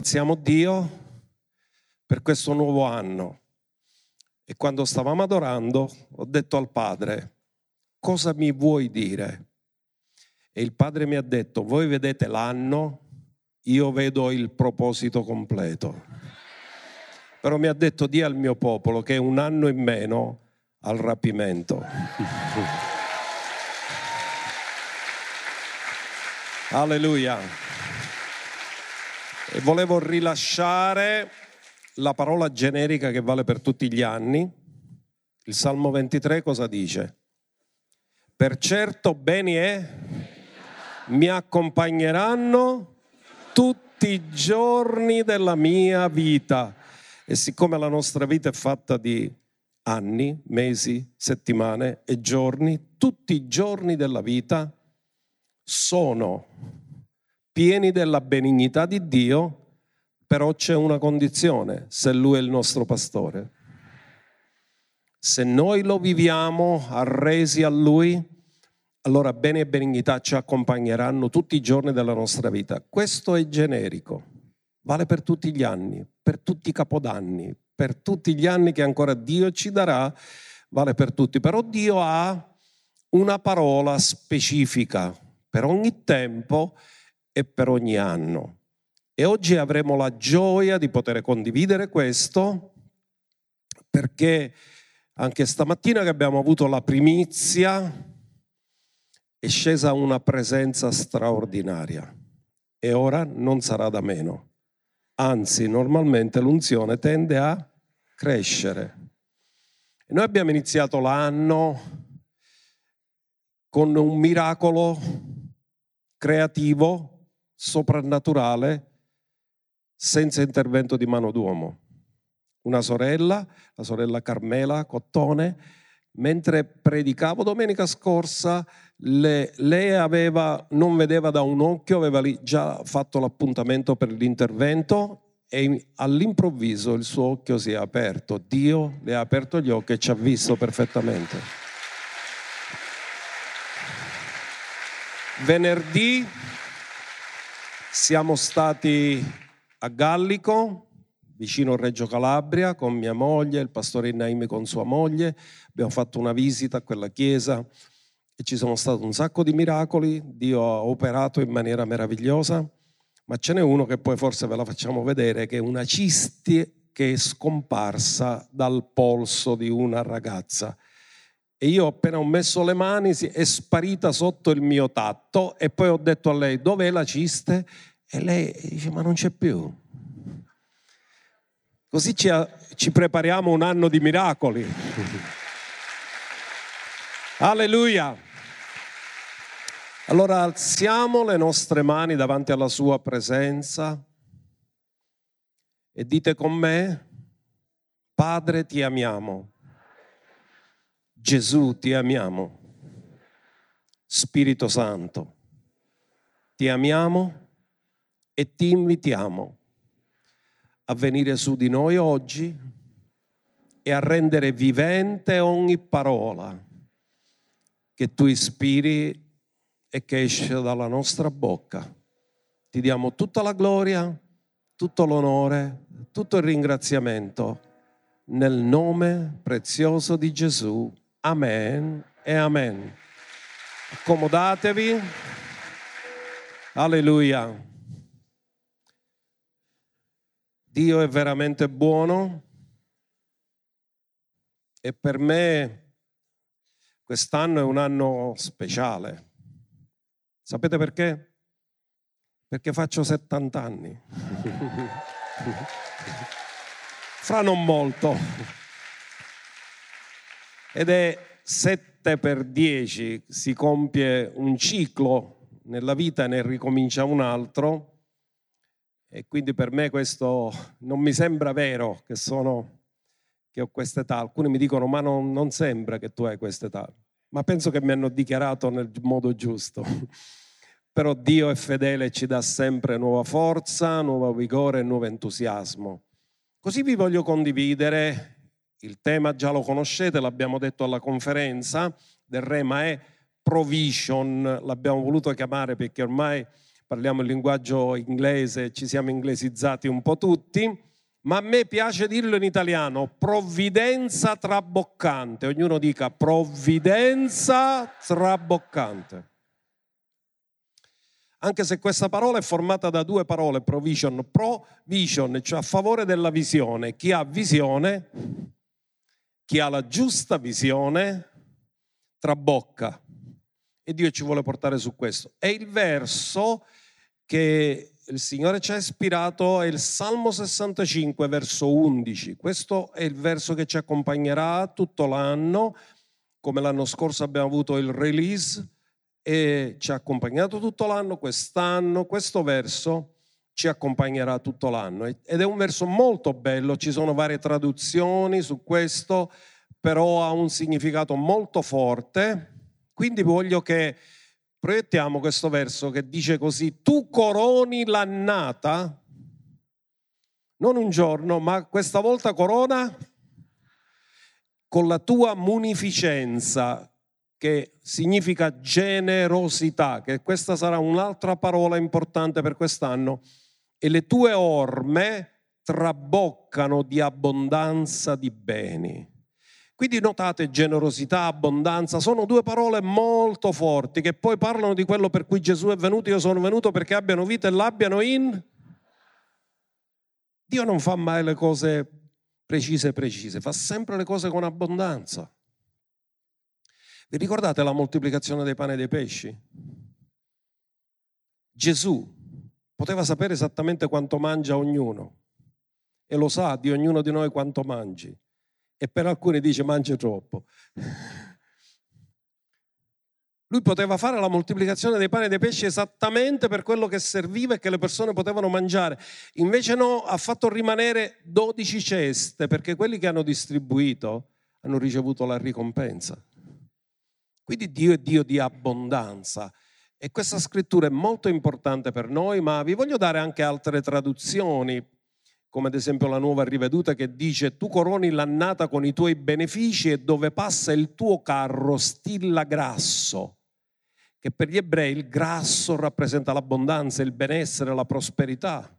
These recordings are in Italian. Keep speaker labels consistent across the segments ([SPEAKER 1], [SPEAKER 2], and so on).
[SPEAKER 1] ringraziamo Dio per questo nuovo anno. E quando stavamo adorando ho detto al Padre, cosa mi vuoi dire? E il Padre mi ha detto, voi vedete l'anno, io vedo il proposito completo. Però mi ha detto, di al mio popolo che è un anno in meno al rapimento. Alleluia. E volevo rilasciare la parola generica che vale per tutti gli anni. Il Salmo 23 cosa dice? Per certo beni e mi accompagneranno tutti i giorni della mia vita. E siccome la nostra vita è fatta di anni, mesi, settimane e giorni, tutti i giorni della vita sono pieni della benignità di Dio, però c'è una condizione, se Lui è il nostro pastore. Se noi lo viviamo arresi a Lui, allora bene e benignità ci accompagneranno tutti i giorni della nostra vita. Questo è generico, vale per tutti gli anni, per tutti i capodanni, per tutti gli anni che ancora Dio ci darà, vale per tutti. Però Dio ha una parola specifica per ogni tempo e per ogni anno. E oggi avremo la gioia di poter condividere questo perché anche stamattina che abbiamo avuto la primizia è scesa una presenza straordinaria e ora non sarà da meno. Anzi, normalmente l'unzione tende a crescere. E noi abbiamo iniziato l'anno con un miracolo creativo, soprannaturale, senza intervento di mano d'uomo. Una sorella, la sorella Carmela Cottone, mentre predicavo domenica scorsa, le, lei aveva, non vedeva da un occhio, aveva già fatto l'appuntamento per l'intervento e all'improvviso il suo occhio si è aperto, Dio le ha aperto gli occhi e ci ha visto perfettamente. Venerdì siamo stati a Gallico, vicino Reggio Calabria, con mia moglie, il pastore Naimi con sua moglie. Abbiamo fatto una visita a quella chiesa e ci sono stati un sacco di miracoli. Dio ha operato in maniera meravigliosa ma ce n'è uno che poi forse ve la facciamo vedere, che è una cisti che è scomparsa dal polso di una ragazza. E io appena ho messo le mani è sparita sotto il mio tatto e poi ho detto a lei dov'è la ciste? E lei dice ma non c'è più. Così ci, ci prepariamo un anno di miracoli. Alleluia. Allora alziamo le nostre mani davanti alla sua presenza e dite con me, Padre ti amiamo, Gesù ti amiamo, Spirito Santo, ti amiamo e ti invitiamo a venire su di noi oggi e a rendere vivente ogni parola che tu ispiri e che esce dalla nostra bocca. Ti diamo tutta la gloria, tutto l'onore, tutto il ringraziamento nel nome prezioso di Gesù. Amen e amen. Accomodatevi. Alleluia. Dio è veramente buono e per me quest'anno è un anno speciale. Sapete perché? Perché faccio 70 anni. Fra non molto. Ed è 7 per 10, si compie un ciclo nella vita ne ricomincia un altro. E quindi per me questo non mi sembra vero che sono che ho questa età. Alcuni mi dicono ma non, non sembra che tu hai questa età. Ma penso che mi hanno dichiarato nel modo giusto però Dio è fedele e ci dà sempre nuova forza, nuovo vigore e nuovo entusiasmo. Così vi voglio condividere, il tema già lo conoscete, l'abbiamo detto alla conferenza del Re, ma è provision, l'abbiamo voluto chiamare perché ormai parliamo il linguaggio inglese, ci siamo inglesizzati un po' tutti, ma a me piace dirlo in italiano, provvidenza traboccante. Ognuno dica provvidenza traboccante. Anche se questa parola è formata da due parole, provision, provision, cioè a favore della visione. Chi ha visione, chi ha la giusta visione, trabocca. E Dio ci vuole portare su questo. È il verso che il Signore ci ha ispirato è il Salmo 65, verso 11. Questo è il verso che ci accompagnerà tutto l'anno. Come l'anno scorso abbiamo avuto il release e ci ha accompagnato tutto l'anno, quest'anno questo verso ci accompagnerà tutto l'anno. Ed è un verso molto bello, ci sono varie traduzioni su questo, però ha un significato molto forte. Quindi voglio che Proiettiamo questo verso che dice così, tu coroni l'annata, non un giorno, ma questa volta corona con la tua munificenza, che significa generosità, che questa sarà un'altra parola importante per quest'anno, e le tue orme traboccano di abbondanza di beni. Quindi notate generosità, abbondanza, sono due parole molto forti che poi parlano di quello per cui Gesù è venuto, io sono venuto perché abbiano vita e l'abbiano in... Dio non fa mai le cose precise precise, fa sempre le cose con abbondanza. Vi ricordate la moltiplicazione dei pani e dei pesci? Gesù poteva sapere esattamente quanto mangia ognuno e lo sa di ognuno di noi quanto mangi e per alcuni dice mangia troppo. Lui poteva fare la moltiplicazione dei pani e dei pesci esattamente per quello che serviva e che le persone potevano mangiare. Invece no, ha fatto rimanere 12 ceste perché quelli che hanno distribuito hanno ricevuto la ricompensa. Quindi Dio è Dio di abbondanza. E questa scrittura è molto importante per noi, ma vi voglio dare anche altre traduzioni come ad esempio la nuova riveduta che dice tu coroni l'annata con i tuoi benefici e dove passa il tuo carro stilla grasso, che per gli ebrei il grasso rappresenta l'abbondanza, il benessere, la prosperità.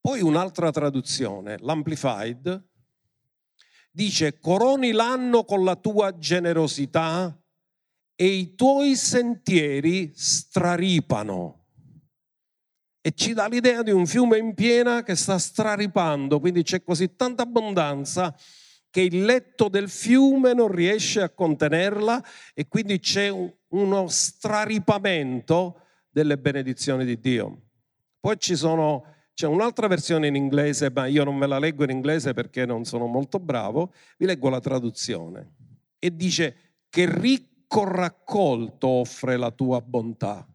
[SPEAKER 1] Poi un'altra traduzione, l'Amplified, dice coroni l'anno con la tua generosità e i tuoi sentieri straripano e ci dà l'idea di un fiume in piena che sta straripando, quindi c'è così tanta abbondanza che il letto del fiume non riesce a contenerla e quindi c'è uno straripamento delle benedizioni di Dio. Poi sono, c'è un'altra versione in inglese, ma io non ve la leggo in inglese perché non sono molto bravo, vi leggo la traduzione e dice che ricco raccolto offre la tua bontà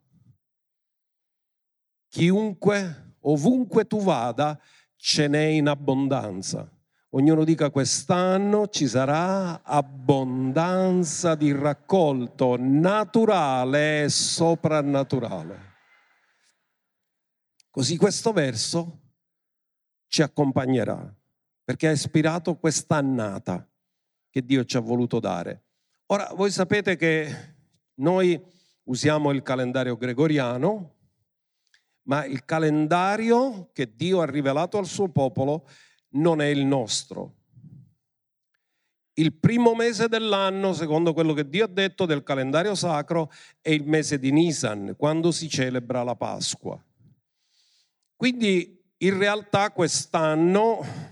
[SPEAKER 1] chiunque, ovunque tu vada, ce n'è in abbondanza. Ognuno dica quest'anno ci sarà abbondanza di raccolto naturale e soprannaturale. Così questo verso ci accompagnerà perché ha ispirato quest'annata che Dio ci ha voluto dare. Ora, voi sapete che noi usiamo il calendario gregoriano, ma il calendario che Dio ha rivelato al suo popolo non è il nostro. Il primo mese dell'anno, secondo quello che Dio ha detto del calendario sacro, è il mese di Nisan, quando si celebra la Pasqua. Quindi in realtà quest'anno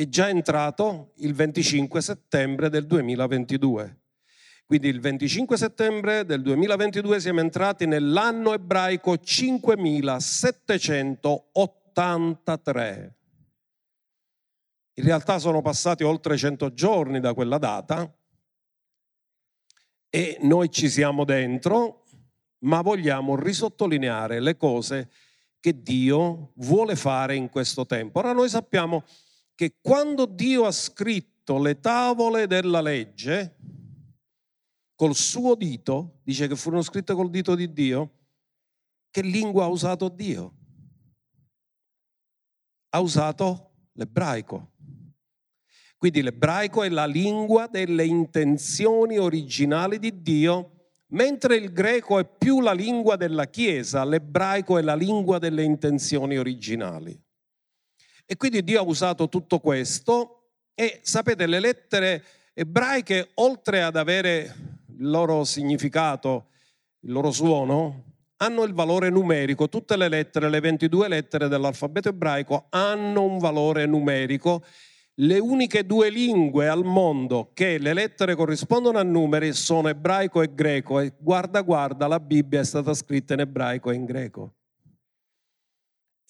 [SPEAKER 1] è già entrato il 25 settembre del 2022. Quindi il 25 settembre del 2022 siamo entrati nell'anno ebraico 5783. In realtà sono passati oltre 100 giorni da quella data e noi ci siamo dentro, ma vogliamo risottolineare le cose che Dio vuole fare in questo tempo. Ora noi sappiamo quando Dio ha scritto le tavole della legge, col suo dito, dice che furono scritte col dito di Dio, che lingua ha usato Dio? Ha usato l'ebraico. Quindi l'ebraico è la lingua delle intenzioni originali di Dio mentre il greco è più la lingua della Chiesa, l'ebraico è la lingua delle intenzioni originali. E quindi Dio ha usato tutto questo e sapete, le lettere ebraiche, oltre ad avere il loro significato, il loro suono, hanno il valore numerico. Tutte le lettere, le 22 lettere dell'alfabeto ebraico hanno un valore numerico. Le uniche due lingue al mondo che le lettere corrispondono a numeri sono ebraico e greco e guarda guarda la Bibbia è stata scritta in ebraico e in greco.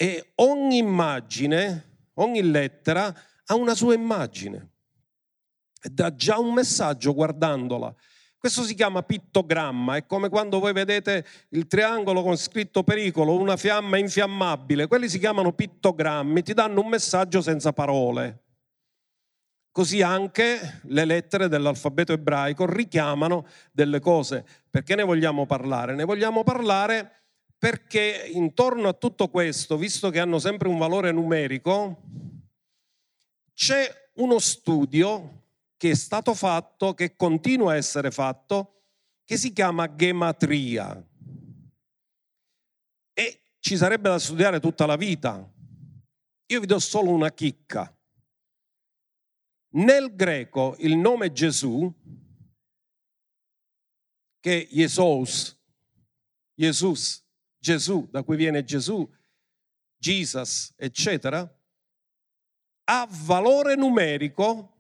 [SPEAKER 1] E ogni immagine, ogni lettera ha una sua immagine. E dà già un messaggio guardandola. Questo si chiama pittogramma, è come quando voi vedete il triangolo con scritto pericolo, una fiamma infiammabile, quelli si chiamano pittogrammi, ti danno un messaggio senza parole. Così anche le lettere dell'alfabeto ebraico richiamano delle cose. Perché ne vogliamo parlare? Ne vogliamo parlare perché intorno a tutto questo, visto che hanno sempre un valore numerico, c'è uno studio che è stato fatto, che continua a essere fatto, che si chiama gematria. E ci sarebbe da studiare tutta la vita. Io vi do solo una chicca. Nel greco il nome Gesù, che è Jesus, Jesus, Gesù, da cui viene Gesù, Jesus, eccetera, ha valore numerico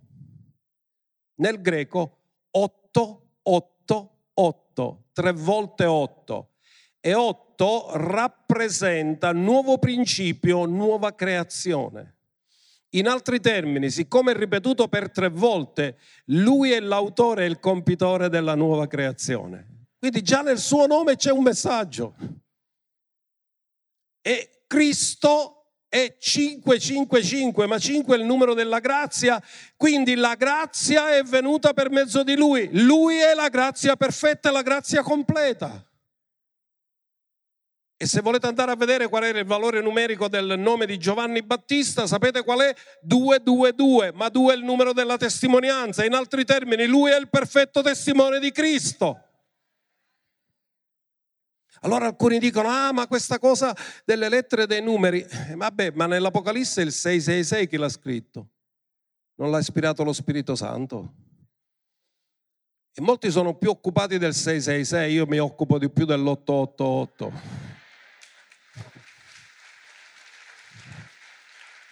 [SPEAKER 1] nel greco 8, 8, 8, tre volte 8. E 8 rappresenta nuovo principio, nuova creazione. In altri termini, siccome è ripetuto per tre volte, lui è l'autore e il compitore della nuova creazione. Quindi già nel suo nome c'è un messaggio. E Cristo è 555, ma 5 è il numero della grazia, quindi la grazia è venuta per mezzo di lui. Lui è la grazia perfetta la grazia completa. E se volete andare a vedere qual era il valore numerico del nome di Giovanni Battista, sapete qual è? 222, ma 2 è il numero della testimonianza. In altri termini, lui è il perfetto testimone di Cristo. Allora alcuni dicono, ah ma questa cosa delle lettere dei numeri, eh, vabbè, ma nell'Apocalisse il 666 chi l'ha scritto? Non l'ha ispirato lo Spirito Santo? E molti sono più occupati del 666, io mi occupo di più dell'888.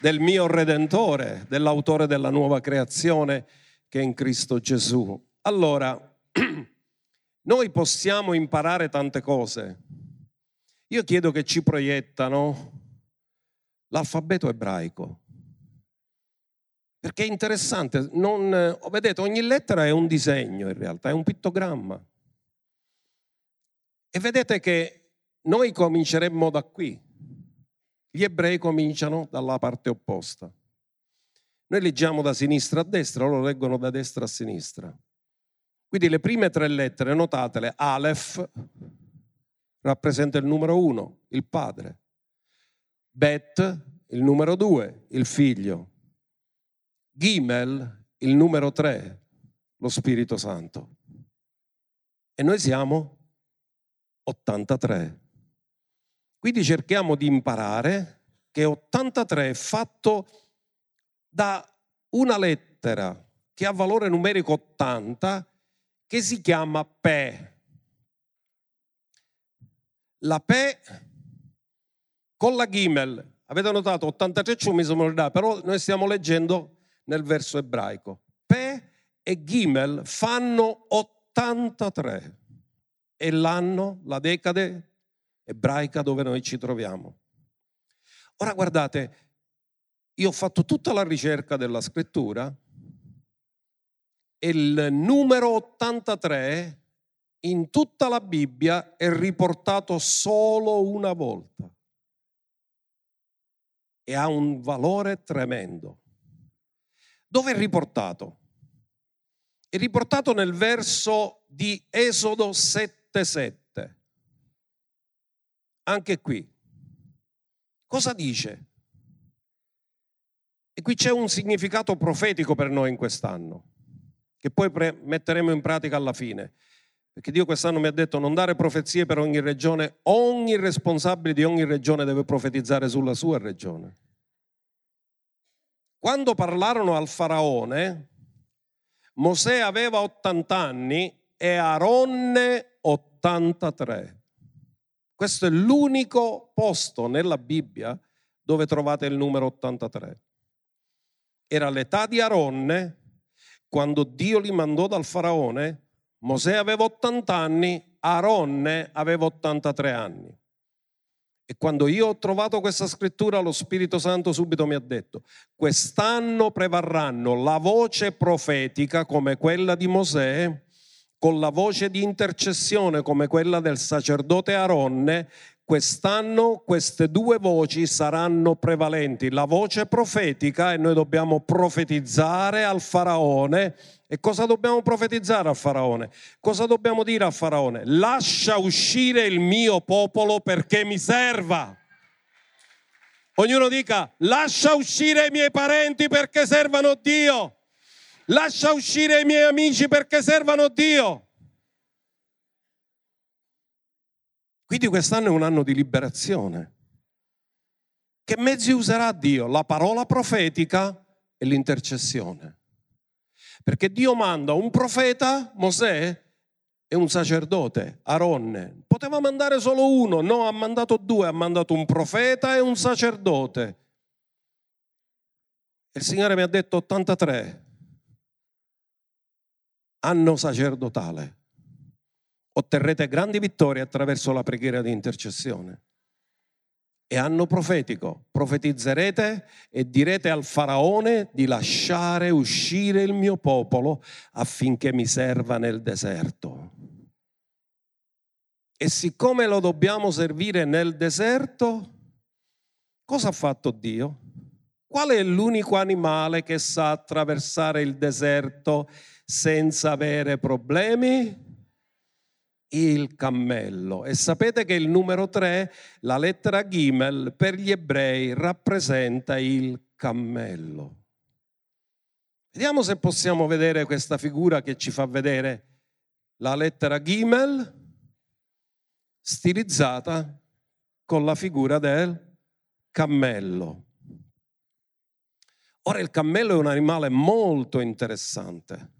[SPEAKER 1] Del mio Redentore, dell'autore della nuova creazione che è in Cristo Gesù. Allora, Noi possiamo imparare tante cose. Io chiedo che ci proiettano l'alfabeto ebraico. Perché è interessante, non, vedete, ogni lettera è un disegno in realtà, è un pittogramma. E vedete che noi cominceremmo da qui, gli ebrei cominciano dalla parte opposta. Noi leggiamo da sinistra a destra, loro leggono da destra a sinistra. Quindi le prime tre lettere, notatele, Aleph rappresenta il numero uno, il padre. Bet, il numero due, il figlio. Gimel, il numero tre, lo Spirito Santo. E noi siamo 83. Quindi cerchiamo di imparare che 83 è fatto da una lettera che ha valore numerico 80 che si chiama Pe. La Pe con la Gimel, avete notato 83 ciumi sono però noi stiamo leggendo nel verso ebraico. Pe e Gimel fanno 83 è l'anno, la decade ebraica dove noi ci troviamo. Ora guardate, io ho fatto tutta la ricerca della scrittura il numero 83 in tutta la Bibbia è riportato solo una volta e ha un valore tremendo. Dove è riportato? È riportato nel verso di Esodo 7:7. Anche qui. Cosa dice? E qui c'è un significato profetico per noi in quest'anno che poi pre- metteremo in pratica alla fine. Perché Dio quest'anno mi ha detto non dare profezie per ogni regione, ogni responsabile di ogni regione deve profetizzare sulla sua regione. Quando parlarono al faraone, Mosè aveva 80 anni e Aronne 83. Questo è l'unico posto nella Bibbia dove trovate il numero 83. Era l'età di Aronne quando Dio li mandò dal faraone Mosè aveva 80 anni, Aaronne aveva 83 anni. E quando io ho trovato questa scrittura, lo Spirito Santo subito mi ha detto, quest'anno prevarranno la voce profetica come quella di Mosè, con la voce di intercessione come quella del sacerdote Aaronne, quest'anno queste due voci saranno prevalenti. La voce profetica, e noi dobbiamo profetizzare al faraone, e cosa dobbiamo profetizzare al faraone? Cosa dobbiamo dire al faraone? Lascia uscire il mio popolo perché mi serva. Ognuno dica, lascia uscire i miei parenti perché servano Dio. Lascia uscire i miei amici perché servano Dio. Quindi quest'anno è un anno di liberazione. Che mezzi userà Dio? La parola profetica e l'intercessione. Perché Dio manda un profeta, Mosè, e un sacerdote, Aronne. Poteva mandare solo uno, no, ha mandato due, ha mandato un profeta e un sacerdote. Il Signore mi ha detto 83, anno sacerdotale. Otterrete grandi vittorie attraverso la preghiera di intercessione e anno profetico. Profetizzerete e direte al faraone di lasciare uscire il mio popolo affinché mi serva nel deserto. E siccome lo dobbiamo servire nel deserto, cosa ha fatto Dio? Qual è l'unico animale che sa attraversare il deserto senza avere problemi? Il cammello. E sapete che il numero 3, la lettera Gimel, per gli ebrei rappresenta il cammello. Vediamo se possiamo vedere questa figura che ci fa vedere la lettera Gimel stilizzata con la figura del cammello. Ora il cammello è un animale molto interessante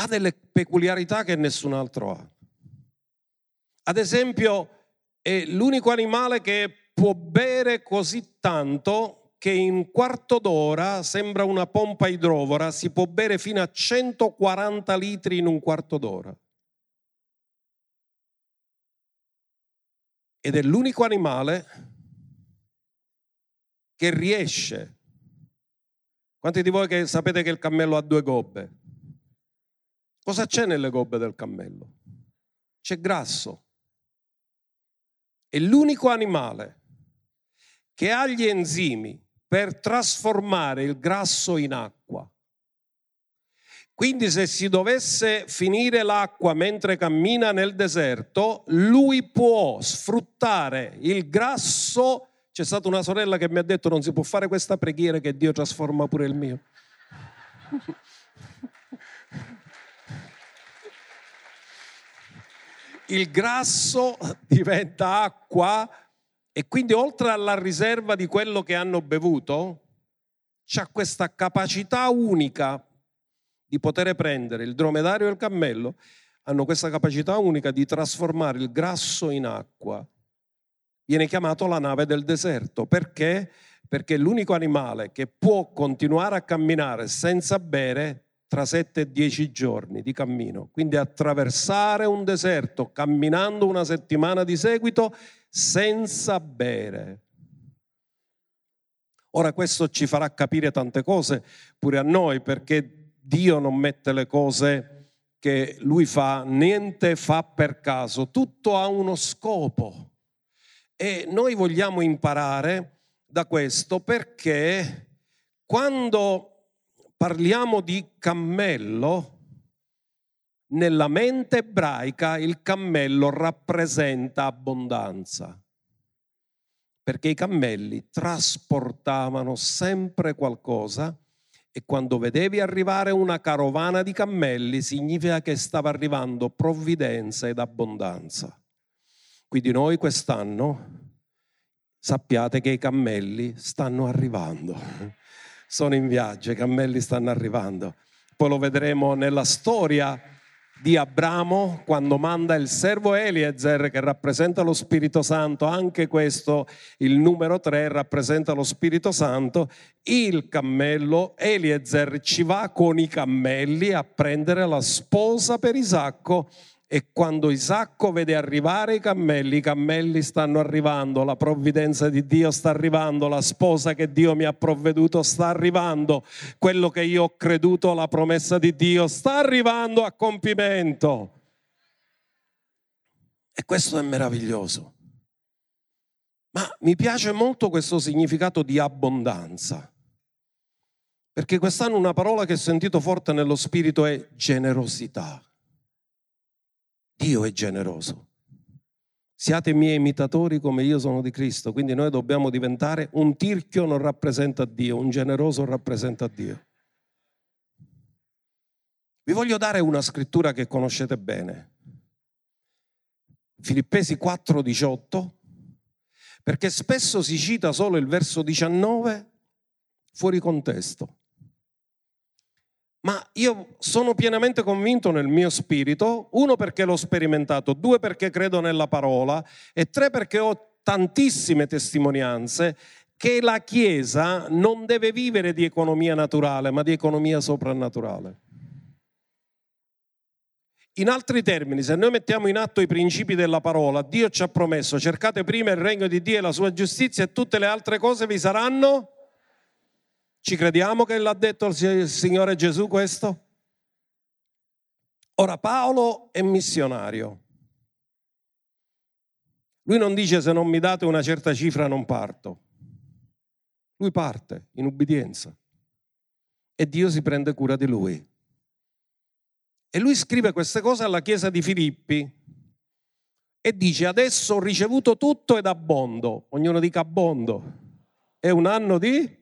[SPEAKER 1] ha delle peculiarità che nessun altro ha. Ad esempio, è l'unico animale che può bere così tanto che in un quarto d'ora sembra una pompa idrovora, si può bere fino a 140 litri in un quarto d'ora. Ed è l'unico animale che riesce. Quanti di voi che sapete che il cammello ha due gobbe? Cosa c'è nelle gobbe del cammello? C'è grasso. È l'unico animale che ha gli enzimi per trasformare il grasso in acqua. Quindi se si dovesse finire l'acqua mentre cammina nel deserto, lui può sfruttare il grasso. C'è stata una sorella che mi ha detto non si può fare questa preghiera che Dio trasforma pure il mio. Il grasso diventa acqua e quindi oltre alla riserva di quello che hanno bevuto, c'ha questa capacità unica di poter prendere il dromedario e il cammello, hanno questa capacità unica di trasformare il grasso in acqua. Viene chiamato la nave del deserto. Perché? Perché l'unico animale che può continuare a camminare senza bere tra sette e dieci giorni di cammino. Quindi attraversare un deserto camminando una settimana di seguito senza bere. Ora questo ci farà capire tante cose pure a noi perché Dio non mette le cose che lui fa, niente fa per caso, tutto ha uno scopo. E noi vogliamo imparare da questo perché quando parliamo di cammello, nella mente ebraica il cammello rappresenta abbondanza, perché i cammelli trasportavano sempre qualcosa E quando vedevi arrivare una carovana di cammelli, significa che stava arrivando provvidenza ed abbondanza. Quindi noi quest'anno sappiate che i cammelli stanno arrivando. Sono in viaggio, i cammelli stanno arrivando. Poi lo vedremo nella storia di Abramo quando manda il servo Eliezer che rappresenta lo Spirito Santo, anche questo, il numero 3 rappresenta lo Spirito Santo, il cammello Eliezer ci va con i cammelli a prendere la sposa per Isacco e quando Isacco vede arrivare i cammelli, i cammelli stanno arrivando, la provvidenza di Dio sta arrivando, la sposa che Dio mi ha provveduto sta arrivando, quello che io ho creduto, la promessa di Dio sta arrivando a compimento. E questo è meraviglioso. Ma mi piace molto questo significato di abbondanza. Perché quest'anno una parola che ho sentito forte nello spirito è generosità. Dio è generoso. Siate miei imitatori come io sono di Cristo. Quindi noi dobbiamo diventare un tirchio non rappresenta Dio, un generoso rappresenta Dio. Vi voglio dare una scrittura che conoscete bene. Filippesi 4:18, perché spesso si cita solo il verso 19 fuori contesto. Ma io sono pienamente convinto nel mio spirito, uno perché l'ho sperimentato, due perché credo nella parola e tre perché ho tantissime testimonianze che la Chiesa non deve vivere di economia naturale, ma di economia soprannaturale. In altri termini, se noi mettiamo in atto i principi della parola, Dio ci ha promesso cercate prima il regno di Dio e la sua giustizia e tutte le altre cose vi saranno ci crediamo che l'ha detto il Signore Gesù questo? Ora Paolo è missionario. Lui non dice se non mi date una certa cifra non parto. Lui parte in ubbidienza e Dio si prende cura di lui. E lui scrive queste cose alla chiesa di Filippi e dice adesso ho ricevuto tutto ed abbondo. Ognuno dica abbondo. È un anno di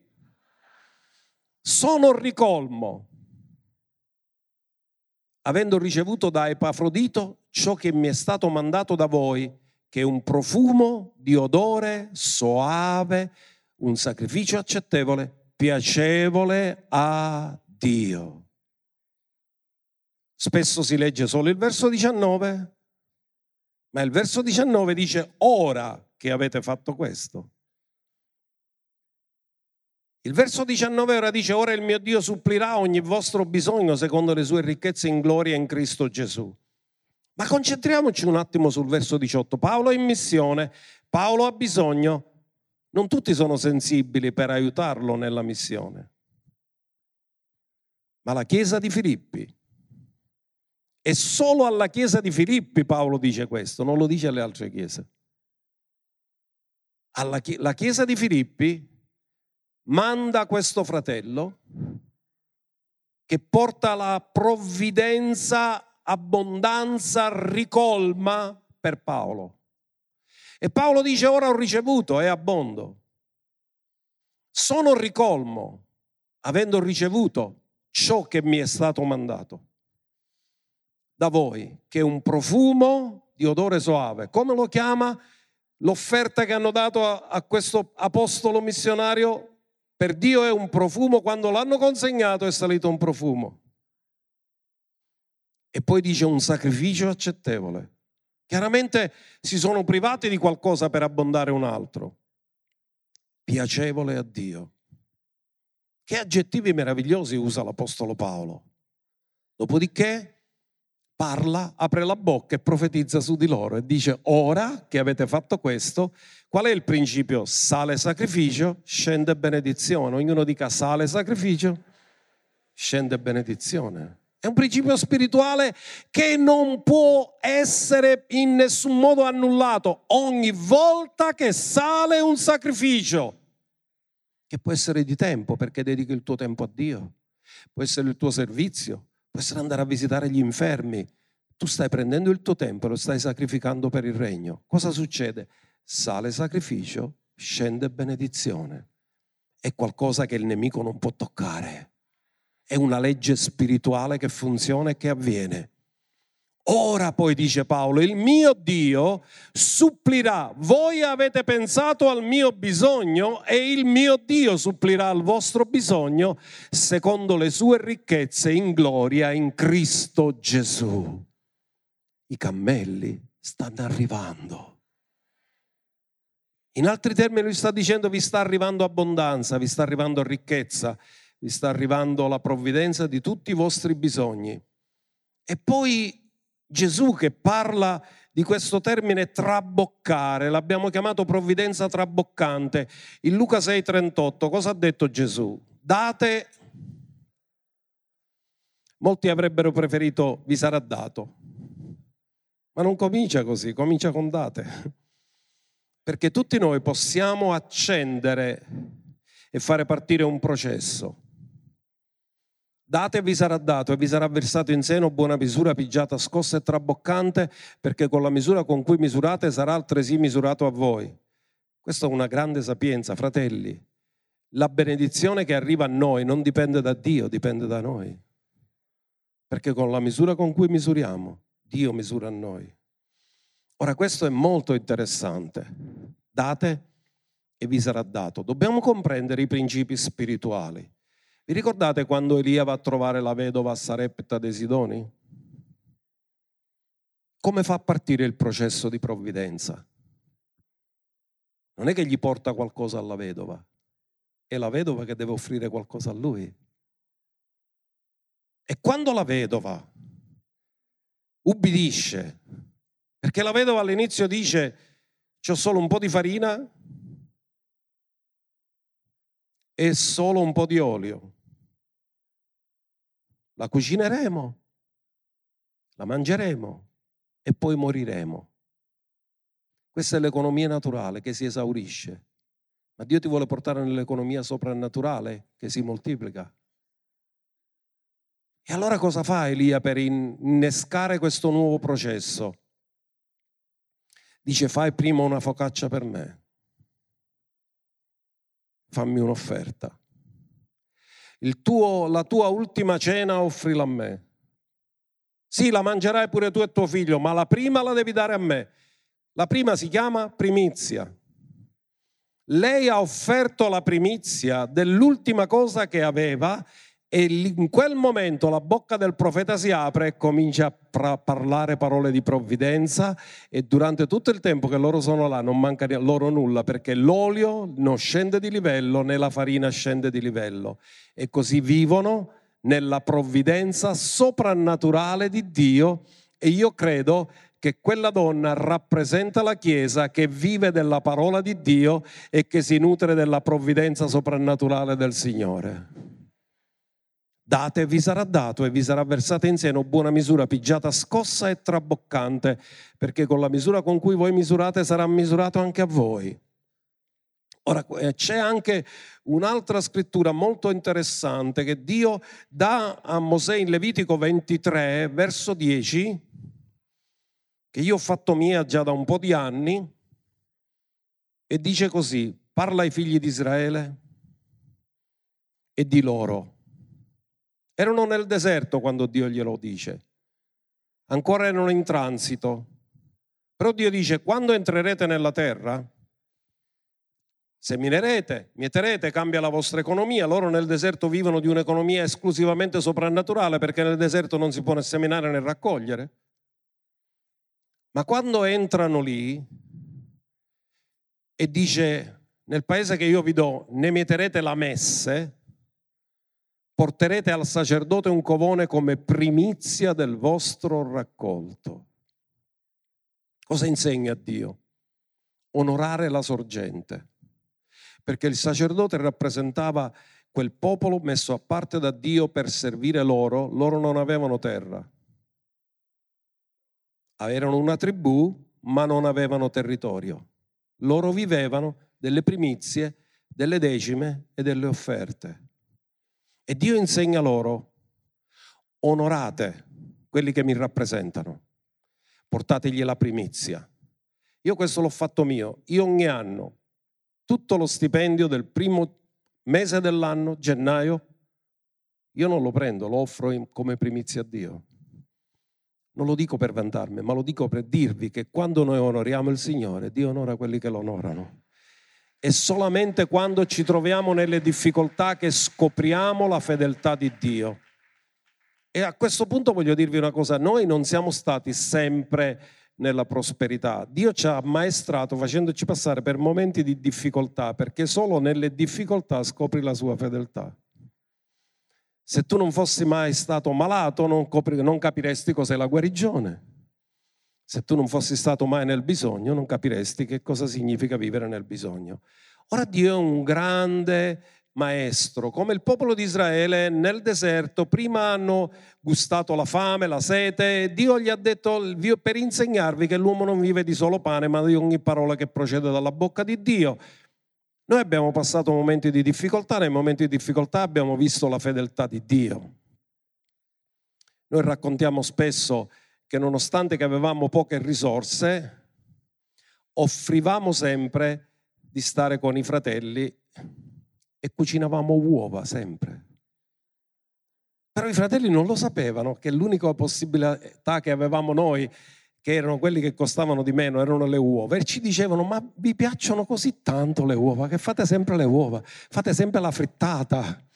[SPEAKER 1] sono ricolmo, avendo ricevuto da Epafrodito ciò che mi è stato mandato da voi, che è un profumo di odore soave, un sacrificio accettevole, piacevole a Dio. Spesso si legge solo il verso 19, ma il verso 19 dice ora che avete fatto questo. Il verso 19 ora dice, ora il mio Dio supplirà ogni vostro bisogno secondo le sue ricchezze in gloria in Cristo Gesù. Ma concentriamoci un attimo sul verso 18. Paolo è in missione, Paolo ha bisogno, non tutti sono sensibili per aiutarlo nella missione. Ma la chiesa di Filippi, e solo alla chiesa di Filippi Paolo dice questo, non lo dice alle altre chiese. Alla, la chiesa di Filippi manda questo fratello che porta la provvidenza, abbondanza, ricolma per Paolo. E Paolo dice ora ho ricevuto, è abbondo. Sono ricolmo, avendo ricevuto ciò che mi è stato mandato da voi, che è un profumo di odore soave. Come lo chiama? L'offerta che hanno dato a, a questo apostolo missionario per Dio è un profumo, quando l'hanno consegnato è salito un profumo. E poi dice un sacrificio accettevole. Chiaramente si sono privati di qualcosa per abbondare un altro. Piacevole a Dio. Che aggettivi meravigliosi usa l'Apostolo Paolo. Dopodiché parla, apre la bocca e profetizza su di loro e dice, ora che avete fatto questo, qual è il principio? Sale sacrificio, scende benedizione. Ognuno dica sale sacrificio, scende benedizione. È un principio spirituale che non può essere in nessun modo annullato ogni volta che sale un sacrificio, che può essere di tempo perché dedichi il tuo tempo a Dio, può essere il tuo servizio, può essere andare a visitare gli infermi. Tu stai prendendo il tuo tempo e lo stai sacrificando per il regno. Cosa succede? Sale sacrificio, scende benedizione. È qualcosa che il nemico non può toccare. È una legge spirituale che funziona e che avviene. Ora poi dice Paolo, il mio Dio supplirà. Voi avete pensato al mio bisogno e il mio Dio supplirà al vostro bisogno secondo le sue ricchezze in gloria in Cristo Gesù. I cammelli stanno arrivando. In altri termini lui sta dicendo vi sta arrivando abbondanza, vi sta arrivando ricchezza, vi sta arrivando la provvidenza di tutti i vostri bisogni. E poi Gesù che parla di questo termine traboccare, l'abbiamo chiamato provvidenza traboccante. In Luca 6:38 cosa ha detto Gesù? Date, molti avrebbero preferito vi sarà dato, ma non comincia così, comincia con date. Perché tutti noi possiamo accendere e fare partire un processo. Date e vi sarà dato e vi sarà versato in seno buona misura, pigiata, scossa e traboccante, perché con la misura con cui misurate sarà altresì misurato a voi. Questa è una grande sapienza, fratelli. La benedizione che arriva a noi non dipende da Dio, dipende da noi. Perché con la misura con cui misuriamo, Dio misura a noi. Ora questo è molto interessante. Date e vi sarà dato. Dobbiamo comprendere i principi spirituali. Vi ricordate quando Elia va a trovare la vedova a Sarepta dei Sidoni? Come fa a partire il processo di provvidenza? Non è che gli porta qualcosa alla vedova, è la vedova che deve offrire qualcosa a lui. E quando la vedova ubbidisce, perché la vedova all'inizio dice, c'ho solo un po' di farina e solo un po' di olio la cucineremo, la mangeremo e poi moriremo. Questa è l'economia naturale che si esaurisce. Ma Dio ti vuole portare nell'economia soprannaturale che si moltiplica. E allora cosa fa Elia per innescare questo nuovo processo? Dice fai prima una focaccia per me, fammi un'offerta tuo, la tua ultima cena offrila a me. Sì, la mangerai pure tu e tuo figlio, ma la prima la devi dare a me. La prima si chiama primizia. Lei ha offerto la primizia dell'ultima cosa che aveva e in quel momento la bocca del profeta si apre e comincia a parlare parole di provvidenza e durante tutto il tempo che loro sono là non manca loro nulla perché l'olio non scende di livello né la farina scende di livello e così vivono nella provvidenza soprannaturale di Dio e io credo che quella donna rappresenta la Chiesa che vive della parola di Dio e che si nutre della provvidenza soprannaturale del Signore. Date e vi sarà dato e vi sarà versata in seno buona misura, pigiata, scossa e traboccante, perché con la misura con cui voi misurate sarà misurato anche a voi. Ora eh, c'è anche un'altra scrittura molto interessante che Dio dà a Mosè in Levitico 23, verso 10, che io ho fatto mia già da un po' di anni, e dice così, parla ai figli di Israele e di loro erano nel deserto quando Dio glielo dice. Ancora erano in transito. Però Dio dice, quando entrerete nella terra, seminerete, mieterete, cambia la vostra economia. Loro nel deserto vivono di un'economia esclusivamente soprannaturale perché nel deserto non si può né seminare né raccogliere. Ma quando entrano lì e dice, nel paese che io vi do, ne mieterete la messe, porterete al sacerdote un covone come primizia del vostro raccolto. Cosa insegna Dio? Onorare la sorgente, perché il sacerdote rappresentava quel popolo messo a parte da Dio per servire loro, loro non avevano terra. Erano una tribù, ma non avevano territorio. Loro vivevano delle primizie, delle decime e delle offerte. E Dio insegna loro, onorate quelli che mi rappresentano, portategli la primizia. Io questo l'ho fatto mio, io ogni anno, tutto lo stipendio del primo mese dell'anno, gennaio, io non lo prendo, lo offro come primizia a Dio. Non lo dico per vantarmi, ma lo dico per dirvi che quando noi onoriamo il Signore, Dio onora quelli che lo onorano. È solamente quando ci troviamo nelle difficoltà che scopriamo la fedeltà di Dio. E a questo punto voglio dirvi una cosa, noi non siamo stati sempre nella prosperità. Dio ci ha ammaestrato facendoci passare per momenti di difficoltà, perché solo nelle difficoltà scopri la sua fedeltà. Se tu non fossi mai stato malato, non, copri, non capiresti cos'è la guarigione. Se tu non fossi stato mai nel bisogno, non capiresti che cosa significa vivere nel bisogno. Ora Dio è un grande maestro, come il popolo di Israele nel deserto, prima hanno gustato la fame, la sete, Dio gli ha detto per insegnarvi che l'uomo non vive di solo pane, ma di ogni parola che procede dalla bocca di Dio. Noi abbiamo passato momenti di difficoltà, nei momenti di difficoltà abbiamo visto la fedeltà di Dio. Noi raccontiamo spesso che nonostante che avevamo poche risorse, offrivamo sempre di stare con i fratelli e cucinavamo uova sempre. Però i fratelli non lo sapevano che l'unica possibilità che avevamo noi, che erano quelli che costavano di meno, erano le uova. E ci dicevano, ma vi piacciono così tanto le uova, che fate sempre le uova, fate sempre la frittata.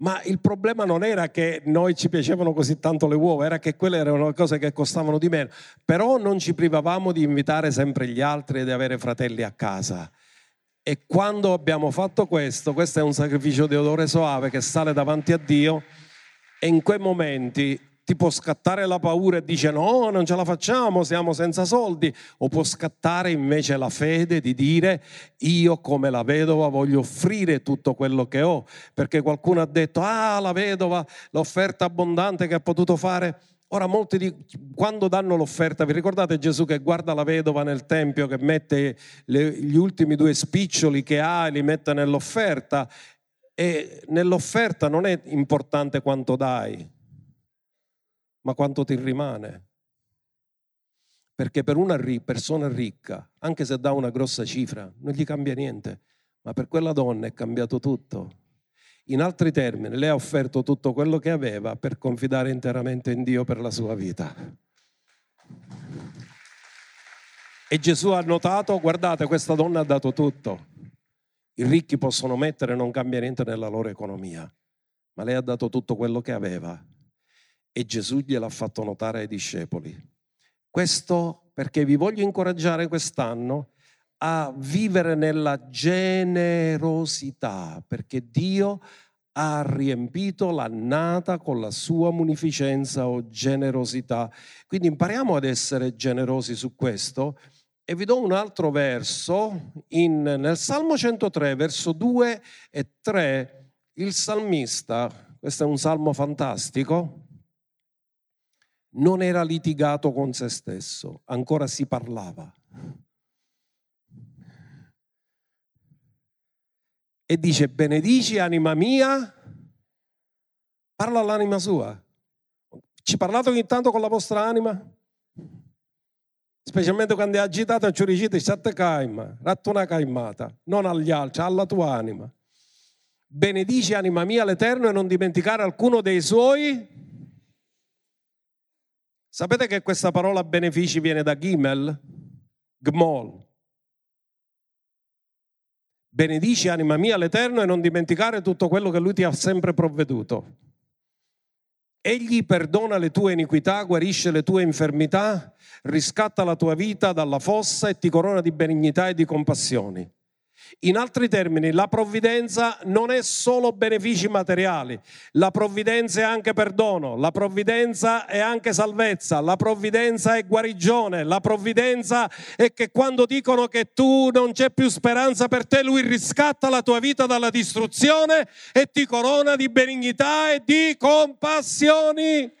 [SPEAKER 1] Ma il problema non era che noi ci piacevano così tanto le uova, era che quelle erano le cose che costavano di meno. Però non ci privavamo di invitare sempre gli altri e di avere fratelli a casa. E quando abbiamo fatto questo, questo è un sacrificio di odore soave che sale davanti a Dio e in quei momenti ti può scattare la paura e dice no, non ce la facciamo, siamo senza soldi, o può scattare invece la fede di dire io come la vedova voglio offrire tutto quello che ho, perché qualcuno ha detto ah la vedova, l'offerta abbondante che ha potuto fare. Ora molti di, quando danno l'offerta, vi ricordate Gesù che guarda la vedova nel Tempio, che mette le, gli ultimi due spiccioli che ha e li mette nell'offerta? E nell'offerta non è importante quanto dai, ma quanto ti rimane. Perché per una persona ricca, anche se dà una grossa cifra, non gli cambia niente, ma per quella donna è cambiato tutto. In altri termini, lei ha offerto tutto quello che aveva per confidare interamente in Dio per la sua vita. E Gesù ha notato, guardate, questa donna ha dato tutto. I ricchi possono mettere, non cambia niente nella loro economia, ma lei ha dato tutto quello che aveva. E Gesù gliel'ha fatto notare ai discepoli. Questo perché vi voglio incoraggiare quest'anno a vivere nella generosità, perché Dio ha riempito l'annata con la sua munificenza o generosità. Quindi impariamo ad essere generosi su questo. E vi do un altro verso, in, nel Salmo 103, verso 2 e 3, il salmista, questo è un salmo fantastico, non era litigato con se stesso, ancora si parlava. e dice benedici anima mia, parla all'anima sua. Ci parlate ogni tanto con la vostra anima? Specialmente quando è agitata e ci dicete sette caima, una caimata, non agli altri, alla tua anima. Benedici anima mia l'Eterno e non dimenticare alcuno dei suoi. Sapete che questa parola benefici viene da Gimel? Gmol. Benedici anima mia l'Eterno e non dimenticare tutto quello che Lui ti ha sempre provveduto. Egli perdona le tue iniquità, guarisce le tue infermità, riscatta la tua vita dalla fossa e ti corona di benignità e di compassioni. In altri termini, la provvidenza non è solo benefici materiali, la provvidenza è anche perdono, la provvidenza è anche salvezza, la provvidenza è guarigione, la provvidenza è che quando dicono che tu non c'è più speranza per te, lui riscatta la tua vita dalla distruzione e ti corona di benignità e di compassioni.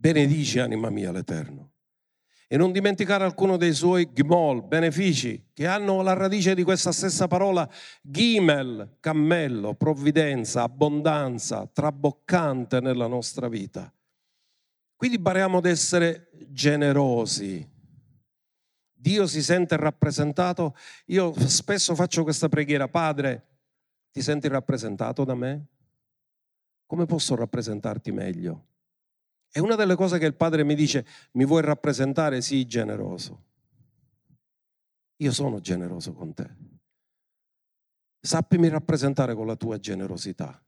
[SPEAKER 1] Benedici anima mia l'Eterno. E non dimenticare alcuno dei suoi gmol, benefici, che hanno la radice di questa stessa parola, gimel, cammello, provvidenza, abbondanza, traboccante nella nostra vita. Quindi impariamo ad essere generosi. Dio si sente rappresentato. Io spesso faccio questa preghiera, Padre, ti senti rappresentato da me? Come posso rappresentarti meglio? E una delle cose che il Padre mi dice, mi vuoi rappresentare? Sii generoso. Io sono generoso con te. Sappimi rappresentare con la tua generosità.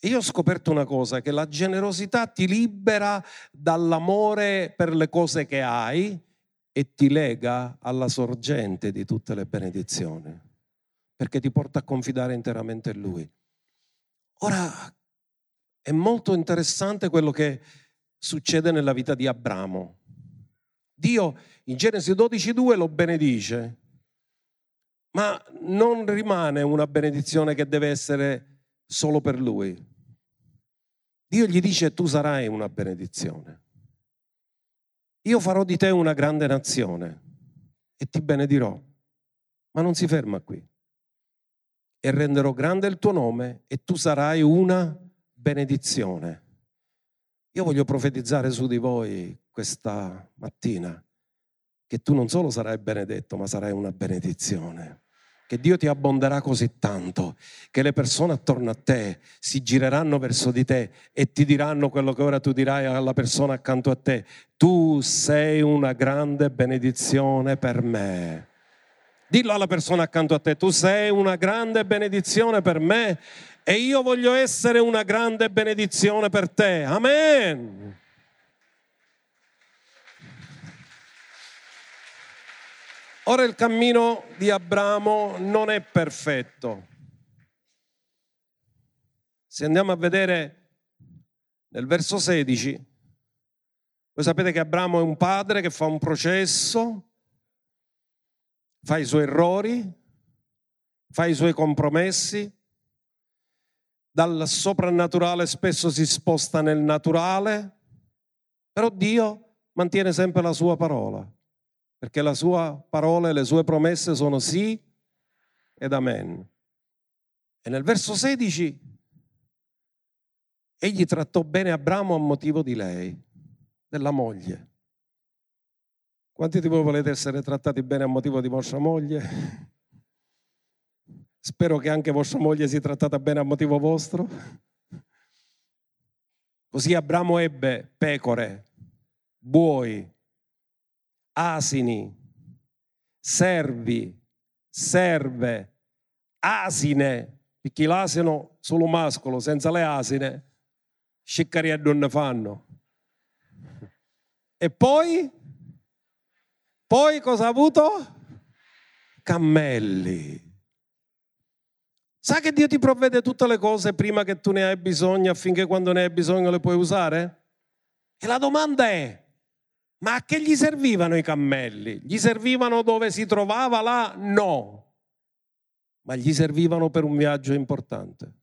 [SPEAKER 1] E io ho scoperto una cosa, che la generosità ti libera dall'amore per le cose che hai e ti lega alla sorgente di tutte le benedizioni, perché ti porta a confidare interamente in Lui. Ora, è molto interessante quello che succede nella vita di Abramo. Dio in Genesi 12.2 lo benedice, ma non rimane una benedizione che deve essere solo per lui. Dio gli dice tu sarai una benedizione. Io farò di te una grande nazione e ti benedirò. Ma non si ferma qui. E renderò grande il tuo nome e tu sarai una benedizione. Io voglio profetizzare su di voi questa mattina che tu non solo sarai benedetto, ma sarai una benedizione che Dio ti abbonderà così tanto che le persone attorno a te si gireranno verso di te e ti diranno quello che ora tu dirai alla persona accanto a te. Tu sei una grande benedizione per me. Dillo alla persona accanto a te, tu sei una grande benedizione per me e io voglio essere una grande benedizione per te. Amen. Ora il cammino di Abramo non è perfetto. Se andiamo a vedere nel verso 16, voi sapete che Abramo è un padre che fa un processo, fa i suoi errori, fa i suoi compromessi, dal soprannaturale spesso si sposta nel naturale, però Dio mantiene sempre la sua parola perché la sua parola e le sue promesse sono sì ed amen. E nel verso 16, egli trattò bene Abramo a motivo di lei, della moglie. Quanti di voi volete essere trattati bene a motivo di vostra moglie? Spero che anche vostra moglie sia trattata bene a motivo vostro. Così Abramo ebbe pecore, buoi, asini, servi, serve, asine, perché l'asino solo mascolo, senza le asine, sciccarie non ne fanno. E poi, poi cosa ha avuto? Cammelli. Sa che Dio ti provvede tutte le cose prima che tu ne hai bisogno affinché quando ne hai bisogno le puoi usare? E la domanda è, ma a che gli servivano i cammelli? Gli servivano dove si trovava là? No, ma gli servivano per un viaggio importante.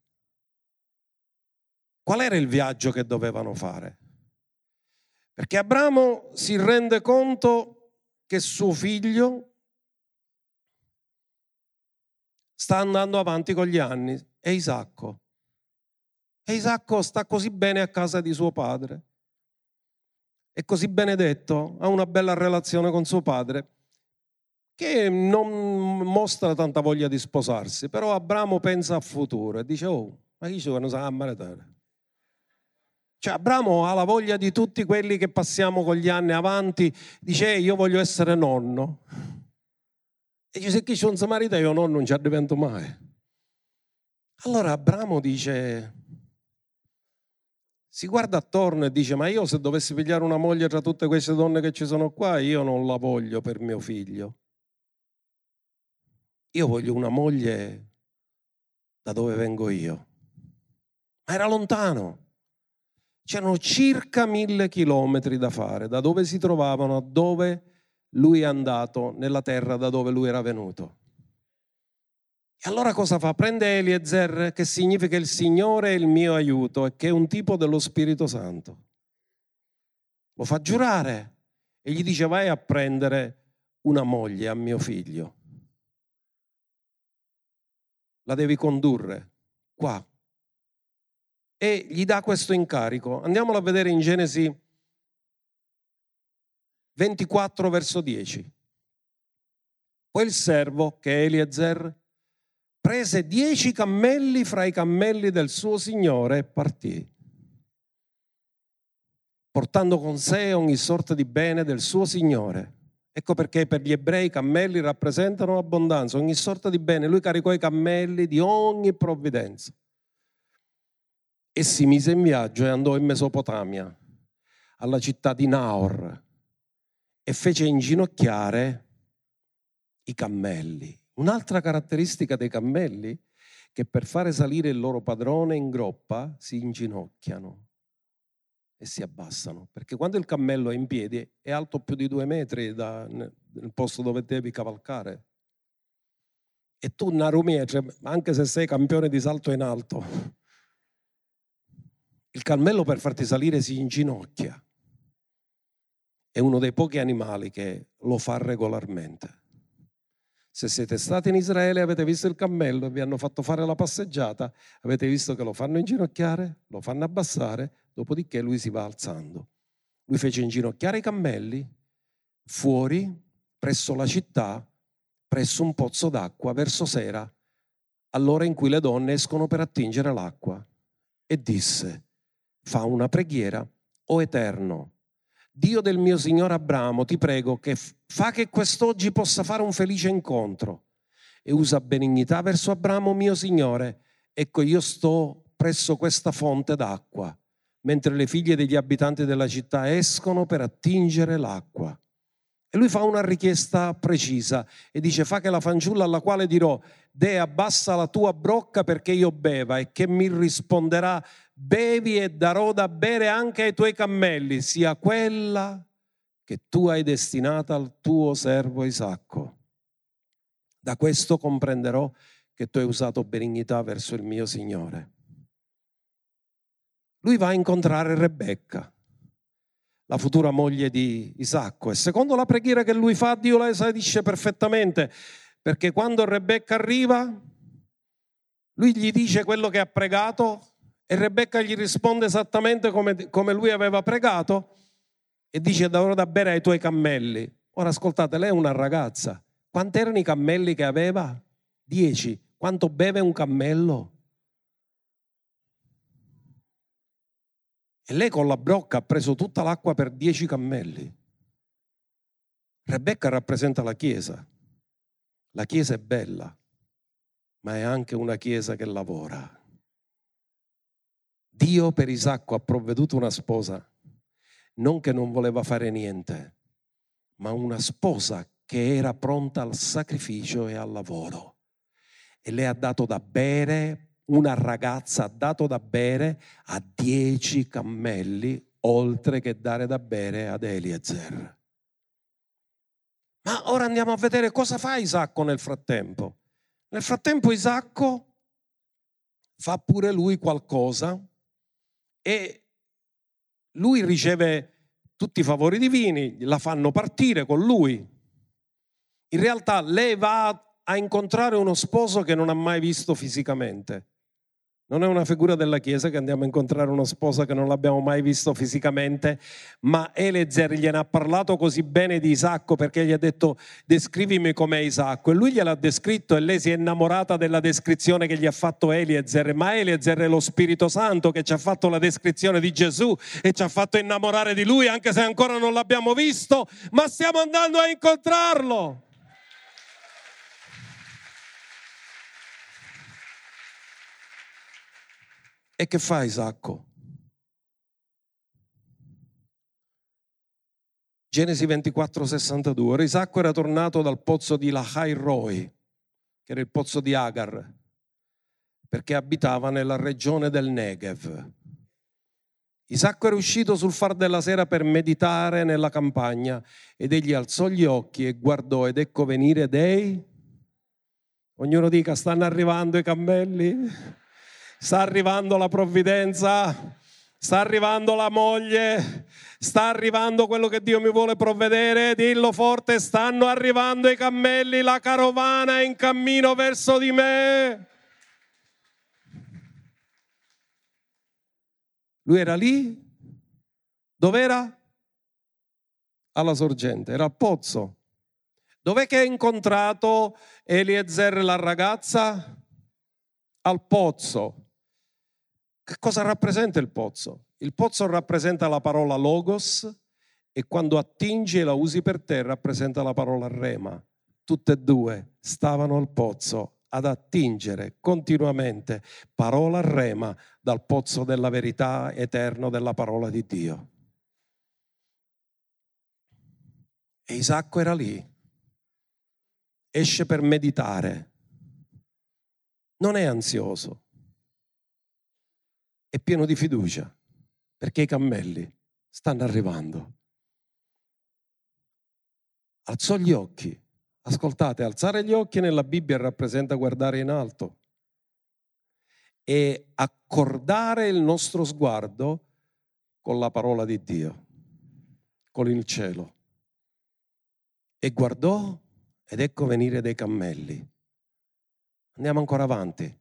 [SPEAKER 1] Qual era il viaggio che dovevano fare? Perché Abramo si rende conto che suo figlio sta andando avanti con gli anni, è Isacco. E Isacco sta così bene a casa di suo padre è così benedetto, ha una bella relazione con suo padre, che non mostra tanta voglia di sposarsi, però Abramo pensa al futuro e dice, oh, ma chi ci vuole sa maritare? Cioè Abramo ha la voglia di tutti quelli che passiamo con gli anni avanti, dice, io voglio essere nonno. E dice, se chi c'è un samarita io nonno non ci divento mai. Allora Abramo dice, si guarda attorno e dice, ma io se dovessi pigliare una moglie tra tutte queste donne che ci sono qua, io non la voglio per mio figlio. Io voglio una moglie da dove vengo io. Ma era lontano. C'erano circa mille chilometri da fare, da dove si trovavano a dove lui è andato, nella terra da dove lui era venuto. E allora cosa fa? Prende Eliezer, che significa il Signore è il mio aiuto, e che è un tipo dello Spirito Santo. Lo fa giurare e gli dice vai a prendere una moglie a mio figlio. La devi condurre qua. E gli dà questo incarico. Andiamolo a vedere in Genesi 24 verso 10. Poi il servo, che è Eliezer, prese dieci cammelli fra i cammelli del suo signore e partì, portando con sé ogni sorta di bene del suo signore. Ecco perché per gli ebrei i cammelli rappresentano abbondanza, ogni sorta di bene. Lui caricò i cammelli di ogni provvidenza e si mise in viaggio e andò in Mesopotamia, alla città di Naor, e fece inginocchiare i cammelli. Un'altra caratteristica dei cammelli che per fare salire il loro padrone in groppa si inginocchiano e si abbassano, perché quando il cammello è in piedi è alto più di due metri da, nel posto dove devi cavalcare. E tu, Narumietre, anche se sei campione di salto in alto, il cammello per farti salire si inginocchia. È uno dei pochi animali che lo fa regolarmente. Se siete stati in Israele e avete visto il cammello e vi hanno fatto fare la passeggiata, avete visto che lo fanno inginocchiare, lo fanno abbassare, dopodiché lui si va alzando. Lui fece inginocchiare i cammelli fuori, presso la città, presso un pozzo d'acqua, verso sera, all'ora in cui le donne escono per attingere l'acqua, e disse, fa una preghiera, o Eterno, Dio del mio Signore Abramo, ti prego che fa che quest'oggi possa fare un felice incontro e usa benignità verso Abramo mio Signore. Ecco, io sto presso questa fonte d'acqua, mentre le figlie degli abitanti della città escono per attingere l'acqua. E lui fa una richiesta precisa e dice fa che la fanciulla alla quale dirò De abbassa la tua brocca perché io beva e che mi risponderà bevi e darò da bere anche ai tuoi cammelli, sia quella che tu hai destinata al tuo servo Isacco. Da questo comprenderò che tu hai usato benignità verso il mio Signore. Lui va a incontrare Rebecca, la futura moglie di Isacco, e secondo la preghiera che lui fa, Dio la esaudisce perfettamente, perché quando Rebecca arriva, lui gli dice quello che ha pregato e Rebecca gli risponde esattamente come, come lui aveva pregato e dice darò da bere ai tuoi cammelli. Ora ascoltate, lei è una ragazza. Quanti erano i cammelli che aveva? Dieci. Quanto beve un cammello? E lei con la brocca ha preso tutta l'acqua per dieci cammelli. Rebecca rappresenta la Chiesa. La Chiesa è bella, ma è anche una Chiesa che lavora. Dio per Isacco ha provveduto una sposa, non che non voleva fare niente, ma una sposa che era pronta al sacrificio e al lavoro. E le ha dato da bere, una ragazza ha dato da bere a dieci cammelli, oltre che dare da bere ad Eliezer. Ma ora andiamo a vedere cosa fa Isacco nel frattempo. Nel frattempo Isacco fa pure lui qualcosa e lui riceve tutti i favori divini, la fanno partire con lui. In realtà lei va a incontrare uno sposo che non ha mai visto fisicamente. Non è una figura della Chiesa che andiamo a incontrare una sposa che non l'abbiamo mai visto fisicamente, ma Elezer gliene ha parlato così bene di Isacco perché gli ha detto descrivimi com'è Isacco e lui gliel'ha descritto e lei si è innamorata della descrizione che gli ha fatto Eliezer, ma Eliezer è lo Spirito Santo che ci ha fatto la descrizione di Gesù e ci ha fatto innamorare di lui anche se ancora non l'abbiamo visto, ma stiamo andando a incontrarlo. E che fa Isacco? Genesi 24, 62. Ora Isacco era tornato dal pozzo di Lahai Roi, che era il pozzo di Agar, perché abitava nella regione del Negev. Isacco era uscito sul far della sera per meditare nella campagna ed egli alzò gli occhi e guardò ed ecco venire dei... Ognuno dica, stanno arrivando i cammelli? Sta arrivando la provvidenza, sta arrivando la moglie, sta arrivando quello che Dio mi vuole provvedere, dillo forte, stanno arrivando i cammelli, la carovana è in cammino verso di me. Lui era lì? Dov'era? Alla sorgente, era al pozzo. Dov'è che ha incontrato Eliezer la ragazza? Al pozzo. Che cosa rappresenta il pozzo? Il pozzo rappresenta la parola logos e quando attingi e la usi per te rappresenta la parola rema. Tutte e due stavano al pozzo ad attingere continuamente parola rema dal pozzo della verità eterno della parola di Dio. E Isacco era lì, esce per meditare, non è ansioso, è pieno di fiducia, perché i cammelli stanno arrivando. Alzò gli occhi Ascoltate, alzare gli occhi nella Bibbia rappresenta guardare in alto e accordare il nostro sguardo con la parola di Dio, con il cielo. E guardò ed ecco venire dei cammelli. Andiamo ancora avanti.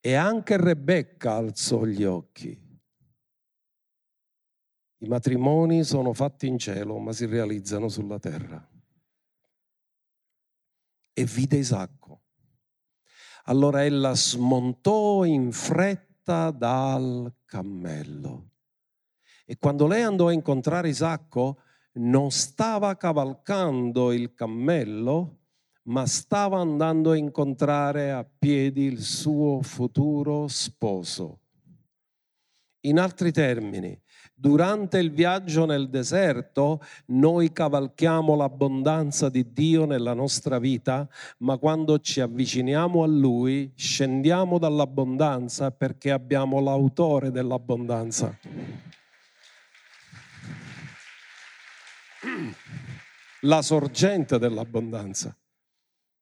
[SPEAKER 1] E anche Rebecca alzò gli occhi. I matrimoni sono fatti in cielo, ma si realizzano sulla terra e vide Isacco. Allora ella smontò in fretta dal cammello. E quando lei andò a incontrare Isacco, non stava cavalcando il cammello, ma stava andando a incontrare a piedi il suo futuro sposo. In altri termini, Durante il viaggio nel deserto noi cavalchiamo l'abbondanza di Dio nella nostra vita, ma quando ci avviciniamo a Lui scendiamo dall'abbondanza perché abbiamo l'autore dell'abbondanza. La sorgente dell'abbondanza.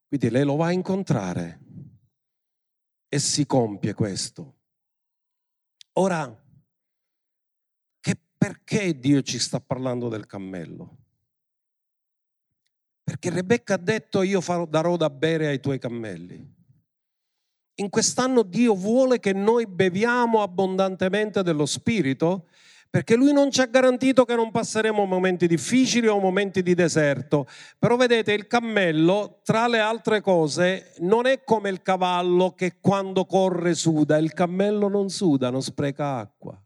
[SPEAKER 1] Quindi lei lo va a incontrare e si compie questo. Ora, perché Dio ci sta parlando del cammello? Perché Rebecca ha detto io farò, darò da bere ai tuoi cammelli. In quest'anno Dio vuole che noi beviamo abbondantemente dello Spirito perché Lui non ci ha garantito che non passeremo momenti difficili o momenti di deserto. Però vedete, il cammello, tra le altre cose, non è come il cavallo che quando corre suda, il cammello non suda, non spreca acqua.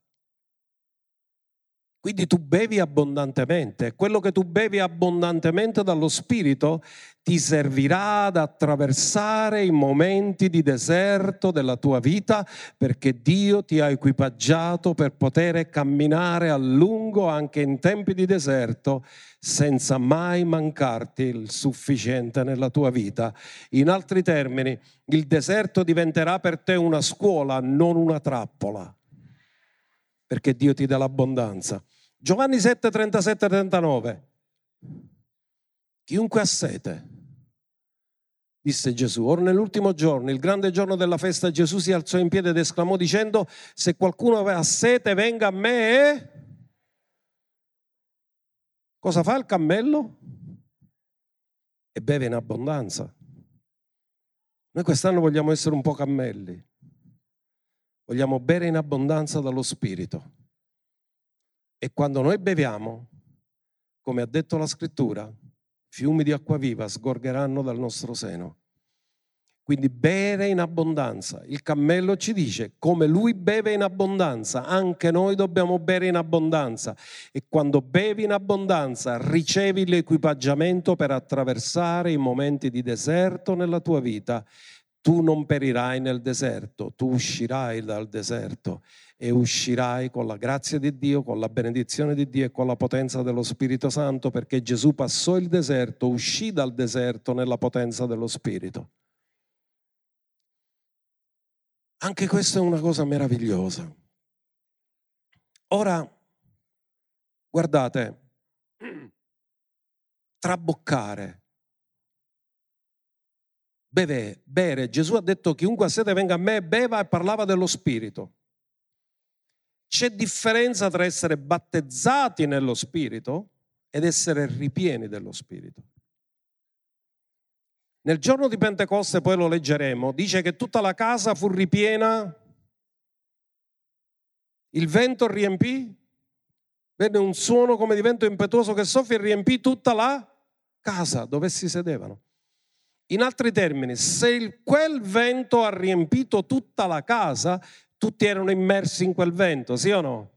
[SPEAKER 1] Quindi tu bevi abbondantemente. Quello che tu bevi abbondantemente dallo Spirito ti servirà ad attraversare i momenti di deserto della tua vita perché Dio ti ha equipaggiato per poter camminare a lungo anche in tempi di deserto senza mai mancarti il sufficiente nella tua vita. In altri termini, il deserto diventerà per te una scuola, non una trappola perché Dio ti dà l'abbondanza. Giovanni 7, 37, 39. Chiunque ha sete, disse Gesù. Ora nell'ultimo giorno, il grande giorno della festa, Gesù si alzò in piedi ed esclamò dicendo, se qualcuno aveva sete venga a me. Cosa fa il cammello? E beve in abbondanza. Noi quest'anno vogliamo essere un po' cammelli. Vogliamo bere in abbondanza dallo Spirito. E quando noi beviamo, come ha detto la scrittura, fiumi di acqua viva sgorgeranno dal nostro seno. Quindi bere in abbondanza. Il cammello ci dice, come lui beve in abbondanza, anche noi dobbiamo bere in abbondanza. E quando bevi in abbondanza, ricevi l'equipaggiamento per attraversare i momenti di deserto nella tua vita tu non perirai nel deserto, tu uscirai dal deserto e uscirai con la grazia di Dio, con la benedizione di Dio e con la potenza dello Spirito Santo, perché Gesù passò il deserto, uscì dal deserto nella potenza dello Spirito. Anche questa è una cosa meravigliosa. Ora, guardate, traboccare beve, bere. Gesù ha detto chiunque ha sete venga a me beva e parlava dello Spirito. C'è differenza tra essere battezzati nello Spirito ed essere ripieni dello Spirito. Nel giorno di Pentecoste, poi lo leggeremo, dice che tutta la casa fu ripiena, il vento riempì, venne un suono come di vento impetuoso che soffia e riempì tutta la casa dove si sedevano. In altri termini, se quel vento ha riempito tutta la casa, tutti erano immersi in quel vento, sì o no?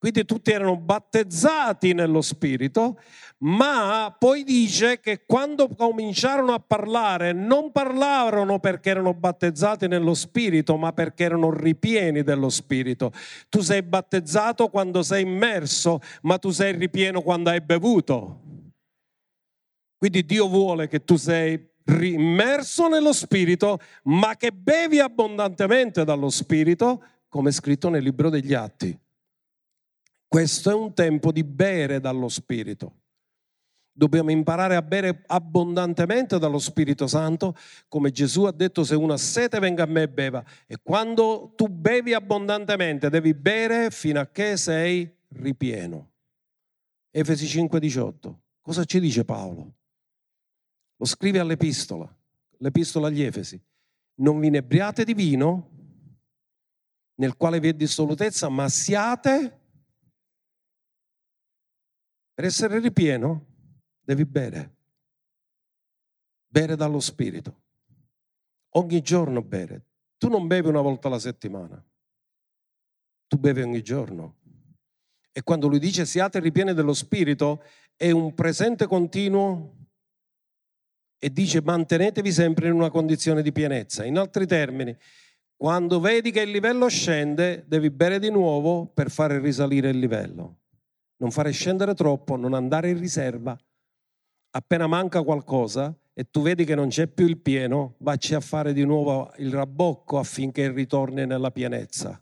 [SPEAKER 1] Quindi tutti erano battezzati nello Spirito, ma poi dice che quando cominciarono a parlare non parlarono perché erano battezzati nello Spirito, ma perché erano ripieni dello Spirito. Tu sei battezzato quando sei immerso, ma tu sei ripieno quando hai bevuto. Quindi Dio vuole che tu sei immerso nello Spirito, ma che bevi abbondantemente dallo Spirito, come è scritto nel libro degli Atti. Questo è un tempo di bere dallo Spirito. Dobbiamo imparare a bere abbondantemente dallo Spirito Santo, come Gesù ha detto, se uno ha sete venga a me e beva. E quando tu bevi abbondantemente, devi bere fino a che sei ripieno. Efesi 5:18. Cosa ci dice Paolo? Lo scrive all'epistola, l'epistola agli Efesi. Non vi inebriate di vino, nel quale vi è dissolutezza, ma siate per essere ripieno devi bere. Bere dallo Spirito. Ogni giorno bere. Tu non bevi una volta alla settimana. Tu bevi ogni giorno. E quando lui dice siate ripieni dello Spirito, è un presente continuo e dice mantenetevi sempre in una condizione di pienezza. In altri termini, quando vedi che il livello scende, devi bere di nuovo per fare risalire il livello non fare scendere troppo, non andare in riserva. Appena manca qualcosa e tu vedi che non c'è più il pieno, vacci a fare di nuovo il rabbocco affinché ritorni nella pienezza.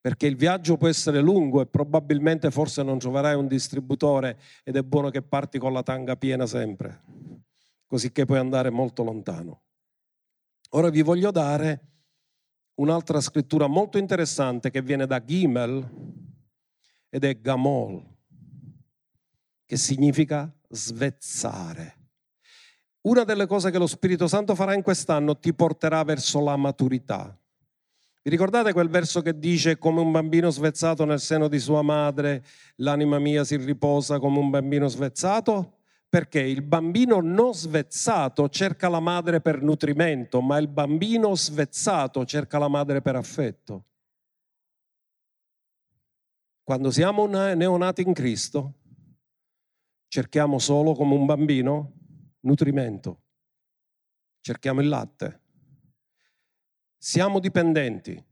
[SPEAKER 1] Perché il viaggio può essere lungo e probabilmente forse non troverai un distributore ed è buono che parti con la tanga piena sempre, così che puoi andare molto lontano. Ora vi voglio dare un'altra scrittura molto interessante che viene da Gimel, ed è gamol, che significa svezzare. Una delle cose che lo Spirito Santo farà in quest'anno ti porterà verso la maturità. Vi ricordate quel verso che dice come un bambino svezzato nel seno di sua madre, l'anima mia si riposa come un bambino svezzato? Perché il bambino non svezzato cerca la madre per nutrimento, ma il bambino svezzato cerca la madre per affetto. Quando siamo neonati in Cristo, cerchiamo solo come un bambino nutrimento, cerchiamo il latte. Siamo dipendenti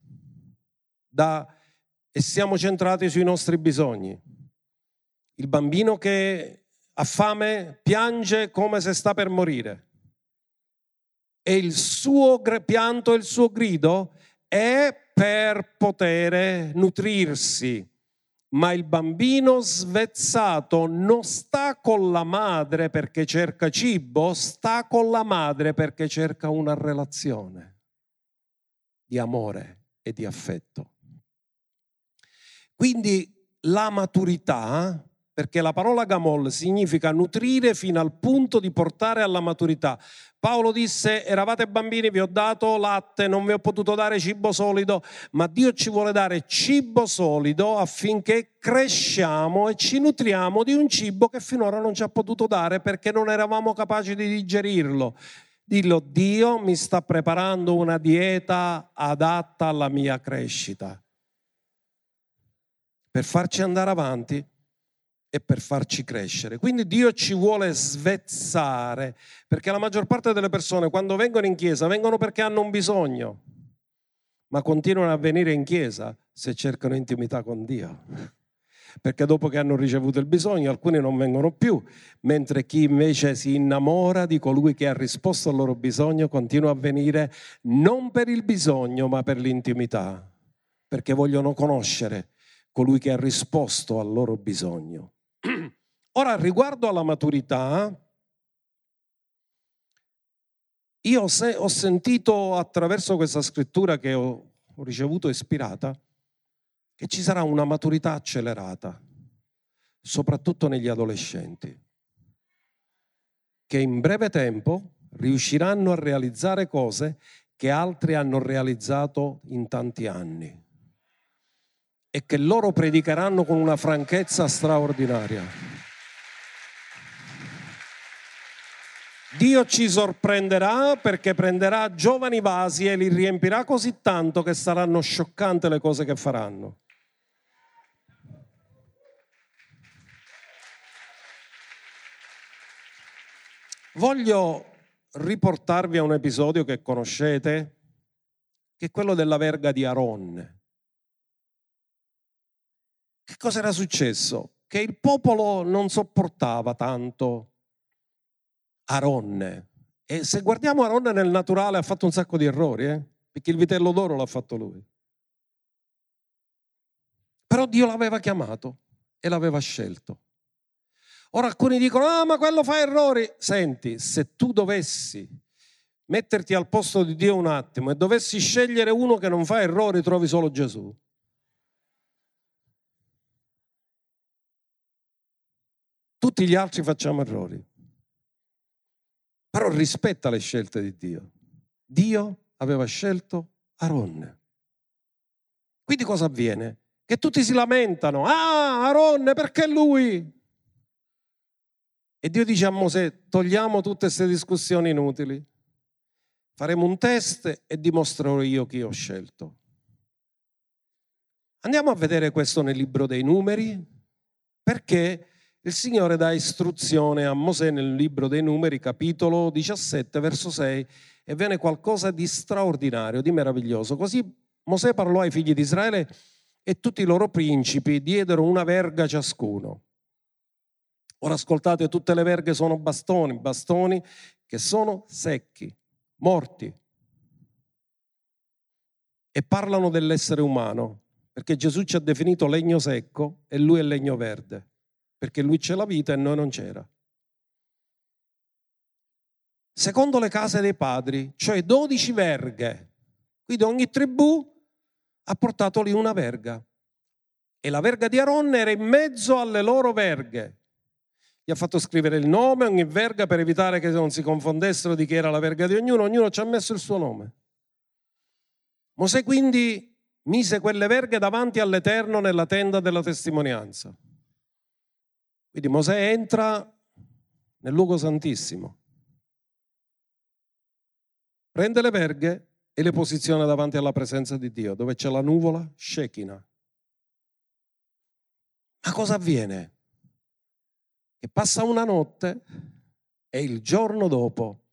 [SPEAKER 1] da, e siamo centrati sui nostri bisogni. Il bambino che ha fame piange come se sta per morire e il suo pianto il suo grido è per poter nutrirsi ma il bambino svezzato non sta con la madre perché cerca cibo, sta con la madre perché cerca una relazione di amore e di affetto. Quindi la maturità perché la parola gamol significa nutrire fino al punto di portare alla maturità. Paolo disse, eravate bambini, vi ho dato latte, non vi ho potuto dare cibo solido, ma Dio ci vuole dare cibo solido affinché cresciamo e ci nutriamo di un cibo che finora non ci ha potuto dare perché non eravamo capaci di digerirlo. Dillo, Dio mi sta preparando una dieta adatta alla mia crescita. Per farci andare avanti e per farci crescere. Quindi Dio ci vuole svezzare, perché la maggior parte delle persone quando vengono in chiesa vengono perché hanno un bisogno, ma continuano a venire in chiesa se cercano intimità con Dio. Perché dopo che hanno ricevuto il bisogno alcuni non vengono più, mentre chi invece si innamora di colui che ha risposto al loro bisogno continua a venire non per il bisogno ma per l'intimità, perché vogliono conoscere colui che ha risposto al loro bisogno. Ora, riguardo alla maturità, io ho sentito attraverso questa scrittura che ho ricevuto ispirata che ci sarà una maturità accelerata, soprattutto negli adolescenti, che in breve tempo riusciranno a realizzare cose che altri hanno realizzato in tanti anni e che loro predicheranno con una franchezza straordinaria. Dio ci sorprenderà perché prenderà giovani vasi e li riempirà così tanto che saranno scioccanti le cose che faranno. Voglio riportarvi a un episodio che conoscete, che è quello della verga di Aron. Che cosa era successo? Che il popolo non sopportava tanto Aronne. E se guardiamo Aronne nel naturale ha fatto un sacco di errori, eh? perché il vitello d'oro l'ha fatto lui. Però Dio l'aveva chiamato e l'aveva scelto. Ora alcuni dicono, ah ma quello fa errori. Senti, se tu dovessi metterti al posto di Dio un attimo e dovessi scegliere uno che non fa errori, trovi solo Gesù. Tutti gli altri facciamo errori. Però rispetta le scelte di Dio. Dio aveva scelto Aronne. Quindi cosa avviene? Che tutti si lamentano, ah Aronne perché lui? E Dio dice a Mosè, togliamo tutte queste discussioni inutili, faremo un test e dimostrerò io chi ho scelto. Andiamo a vedere questo nel libro dei numeri, perché il Signore dà istruzione a Mosè nel libro dei numeri, capitolo 17, verso 6, e viene qualcosa di straordinario, di meraviglioso. Così Mosè parlò ai figli di Israele e tutti i loro principi diedero una verga ciascuno. Ora ascoltate, tutte le verghe sono bastoni, bastoni che sono secchi, morti. E parlano dell'essere umano, perché Gesù ci ha definito legno secco e lui è legno verde, perché lui c'è la vita e noi non c'era. Secondo le case dei padri, cioè 12 verghe, quindi ogni tribù ha portato lì una verga. E la verga di Aronne era in mezzo alle loro verghe gli ha fatto scrivere il nome, ogni verga per evitare che non si confondessero di chi era la verga di ognuno, ognuno ci ha messo il suo nome. Mosè quindi mise quelle verghe davanti all'Eterno nella tenda della testimonianza. Quindi Mosè entra nel luogo santissimo, prende le verghe e le posiziona davanti alla presenza di Dio, dove c'è la nuvola Shekinah. Ma cosa avviene? E passa una notte e il giorno dopo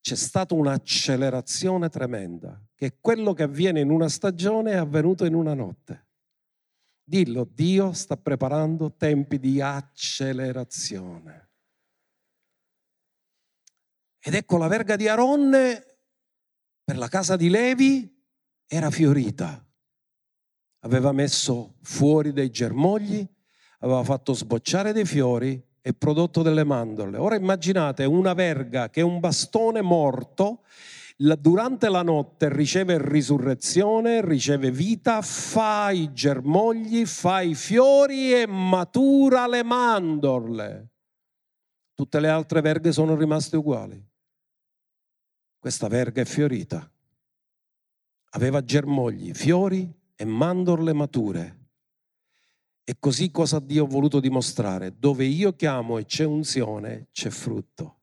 [SPEAKER 1] c'è stata un'accelerazione tremenda, che quello che avviene in una stagione è avvenuto in una notte. Dillo, Dio sta preparando tempi di accelerazione. Ed ecco la verga di Aronne per la casa di Levi era fiorita. Aveva messo fuori dei germogli, aveva fatto sbocciare dei fiori e prodotto delle mandorle. Ora immaginate una verga che è un bastone morto, durante la notte riceve risurrezione, riceve vita, fa i germogli, fa i fiori e matura le mandorle. Tutte le altre verghe sono rimaste uguali. Questa verga è fiorita. Aveva germogli, fiori e mandorle mature. E così cosa Dio ha voluto dimostrare? Dove io chiamo e c'è unzione, c'è frutto.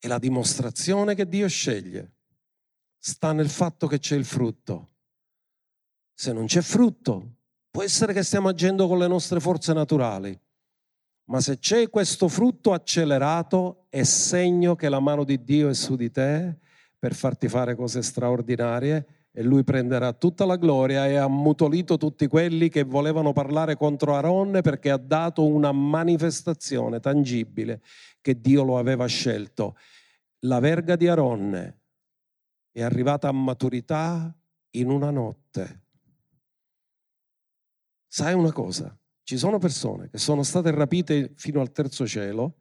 [SPEAKER 1] E la dimostrazione che Dio sceglie sta nel fatto che c'è il frutto. Se non c'è frutto, può essere che stiamo agendo con le nostre forze naturali, ma se c'è questo frutto accelerato è segno che la mano di Dio è su di te per farti fare cose straordinarie e lui prenderà tutta la gloria e ha mutolito tutti quelli che volevano parlare contro Aaron perché ha dato una manifestazione tangibile che Dio lo aveva scelto. La verga di Aaron è arrivata a maturità in una notte. Sai una cosa? Ci sono persone che sono state rapite fino al terzo cielo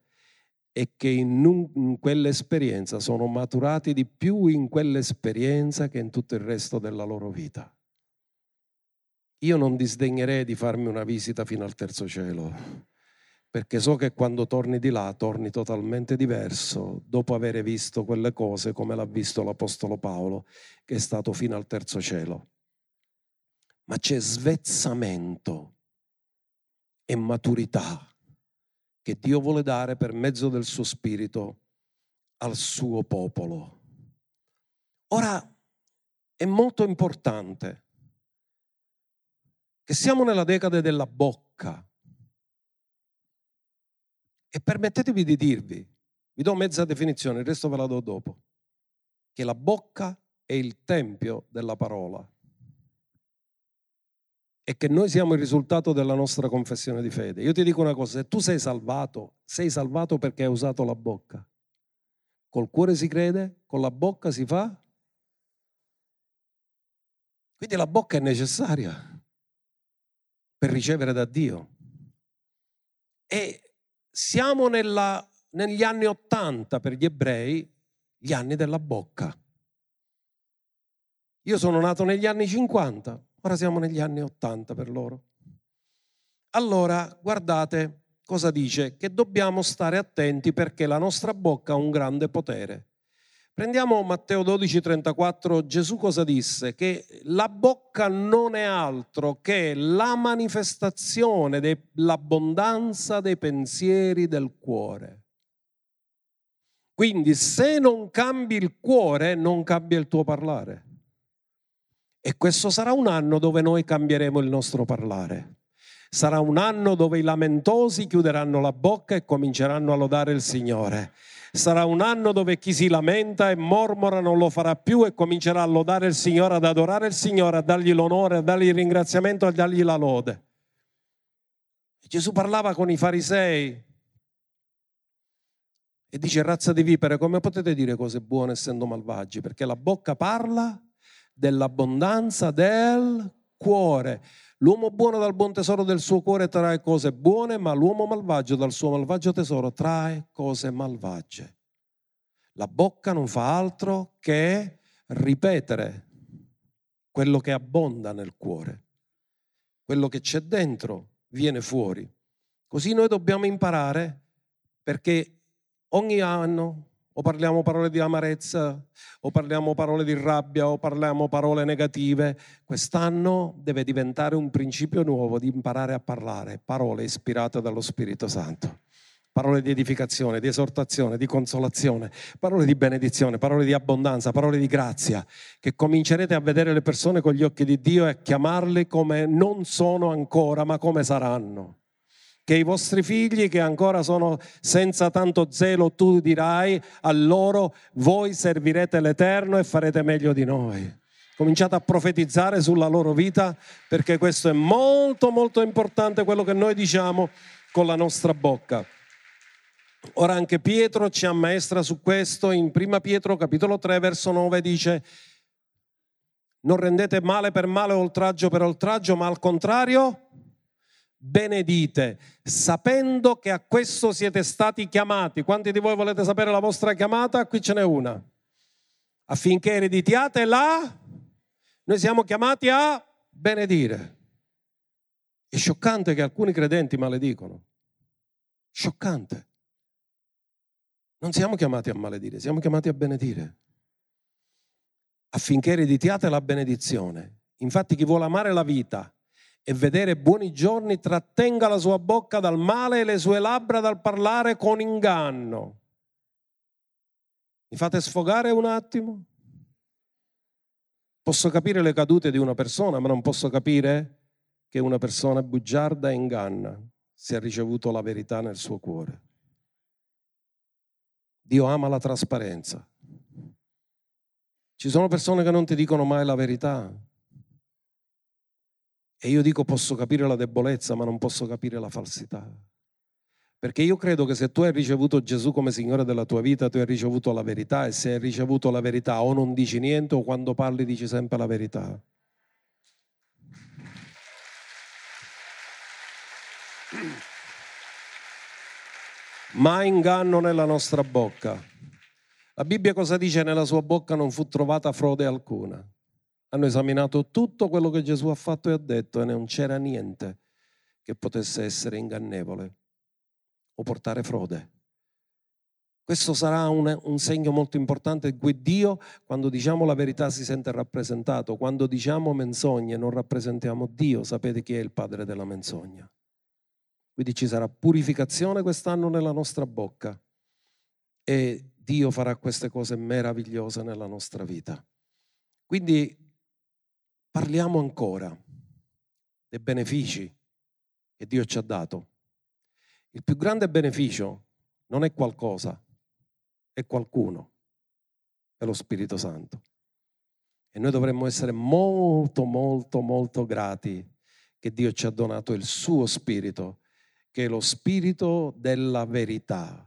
[SPEAKER 1] e che in, un, in quell'esperienza sono maturati di più in quell'esperienza che in tutto il resto della loro vita. Io non disdegnerei di farmi una visita fino al terzo cielo, perché so che quando torni di là torni totalmente diverso, dopo aver visto quelle cose come l'ha visto l'Apostolo Paolo, che è stato fino al terzo cielo. Ma c'è svezzamento e maturità che Dio vuole dare per mezzo del suo spirito al suo popolo. Ora è molto importante che siamo nella decade della bocca. E permettetemi di dirvi, vi do mezza definizione, il resto ve la do dopo, che la bocca è il tempio della parola e che noi siamo il risultato della nostra confessione di fede. Io ti dico una cosa, se tu sei salvato, sei salvato perché hai usato la bocca. Col cuore si crede, con la bocca si fa. Quindi la bocca è necessaria per ricevere da Dio. E siamo nella, negli anni Ottanta per gli ebrei, gli anni della bocca. Io sono nato negli anni 50, Ora siamo negli anni Ottanta per loro. Allora, guardate cosa dice, che dobbiamo stare attenti perché la nostra bocca ha un grande potere. Prendiamo Matteo 12, 34, Gesù cosa disse? Che la bocca non è altro che la manifestazione dell'abbondanza dei pensieri del cuore. Quindi se non cambi il cuore, non cambia il tuo parlare. E questo sarà un anno dove noi cambieremo il nostro parlare. Sarà un anno dove i lamentosi chiuderanno la bocca e cominceranno a lodare il Signore. Sarà un anno dove chi si lamenta e mormora non lo farà più e comincerà a lodare il Signore, ad adorare il Signore, a dargli l'onore, a dargli il ringraziamento, a dargli la lode. Gesù parlava con i farisei e dice razza di vipere, come potete dire cose buone essendo malvagi? Perché la bocca parla dell'abbondanza del cuore. L'uomo buono dal buon tesoro del suo cuore trae cose buone, ma l'uomo malvagio dal suo malvagio tesoro trae cose malvagie. La bocca non fa altro che ripetere quello che abbonda nel cuore. Quello che c'è dentro viene fuori. Così noi dobbiamo imparare perché ogni anno o parliamo parole di amarezza, o parliamo parole di rabbia, o parliamo parole negative. Quest'anno deve diventare un principio nuovo di imparare a parlare parole ispirate dallo Spirito Santo. Parole di edificazione, di esortazione, di consolazione, parole di benedizione, parole di abbondanza, parole di grazia, che comincerete a vedere le persone con gli occhi di Dio e a chiamarle come non sono ancora, ma come saranno che i vostri figli che ancora sono senza tanto zelo, tu dirai a loro, voi servirete l'Eterno e farete meglio di noi. Cominciate a profetizzare sulla loro vita perché questo è molto molto importante quello che noi diciamo con la nostra bocca. Ora anche Pietro ci ammaestra su questo, in 1 Pietro capitolo 3 verso 9 dice non rendete male per male oltraggio per oltraggio, ma al contrario benedite, sapendo che a questo siete stati chiamati. Quanti di voi volete sapere la vostra chiamata? Qui ce n'è una. Affinché ereditiate la... Noi siamo chiamati a benedire. È scioccante che alcuni credenti maledicono. Scioccante. Non siamo chiamati a maledire, siamo chiamati a benedire. Affinché ereditiate la benedizione. Infatti chi vuole amare la vita e vedere buoni giorni trattenga la sua bocca dal male e le sue labbra dal parlare con inganno. Mi fate sfogare un attimo? Posso capire le cadute di una persona, ma non posso capire che una persona bugiarda e inganna se ha ricevuto la verità nel suo cuore. Dio ama la trasparenza. Ci sono persone che non ti dicono mai la verità, e io dico posso capire la debolezza, ma non posso capire la falsità. Perché io credo che se tu hai ricevuto Gesù come Signore della tua vita, tu hai ricevuto la verità e se hai ricevuto la verità o non dici niente o quando parli dici sempre la verità. Mai inganno nella nostra bocca. La Bibbia cosa dice? Nella sua bocca non fu trovata frode alcuna. Hanno esaminato tutto quello che Gesù ha fatto e ha detto e non c'era niente che potesse essere ingannevole o portare frode. Questo sarà un, un, segno molto importante in cui Dio, quando diciamo la verità, si sente rappresentato. Quando diciamo menzogne non rappresentiamo Dio. Sapete chi è il padre della menzogna? Quindi ci sarà purificazione quest'anno nella nostra bocca e Dio farà queste cose meravigliose nella nostra vita. Quindi parliamo ancora dei benefici che Dio ci ha dato. Il più grande beneficio non è qualcosa, è qualcuno, è lo Spirito Santo. E noi dovremmo essere molto, molto, molto grati che Dio ci ha donato il suo Spirito che è lo spirito della verità.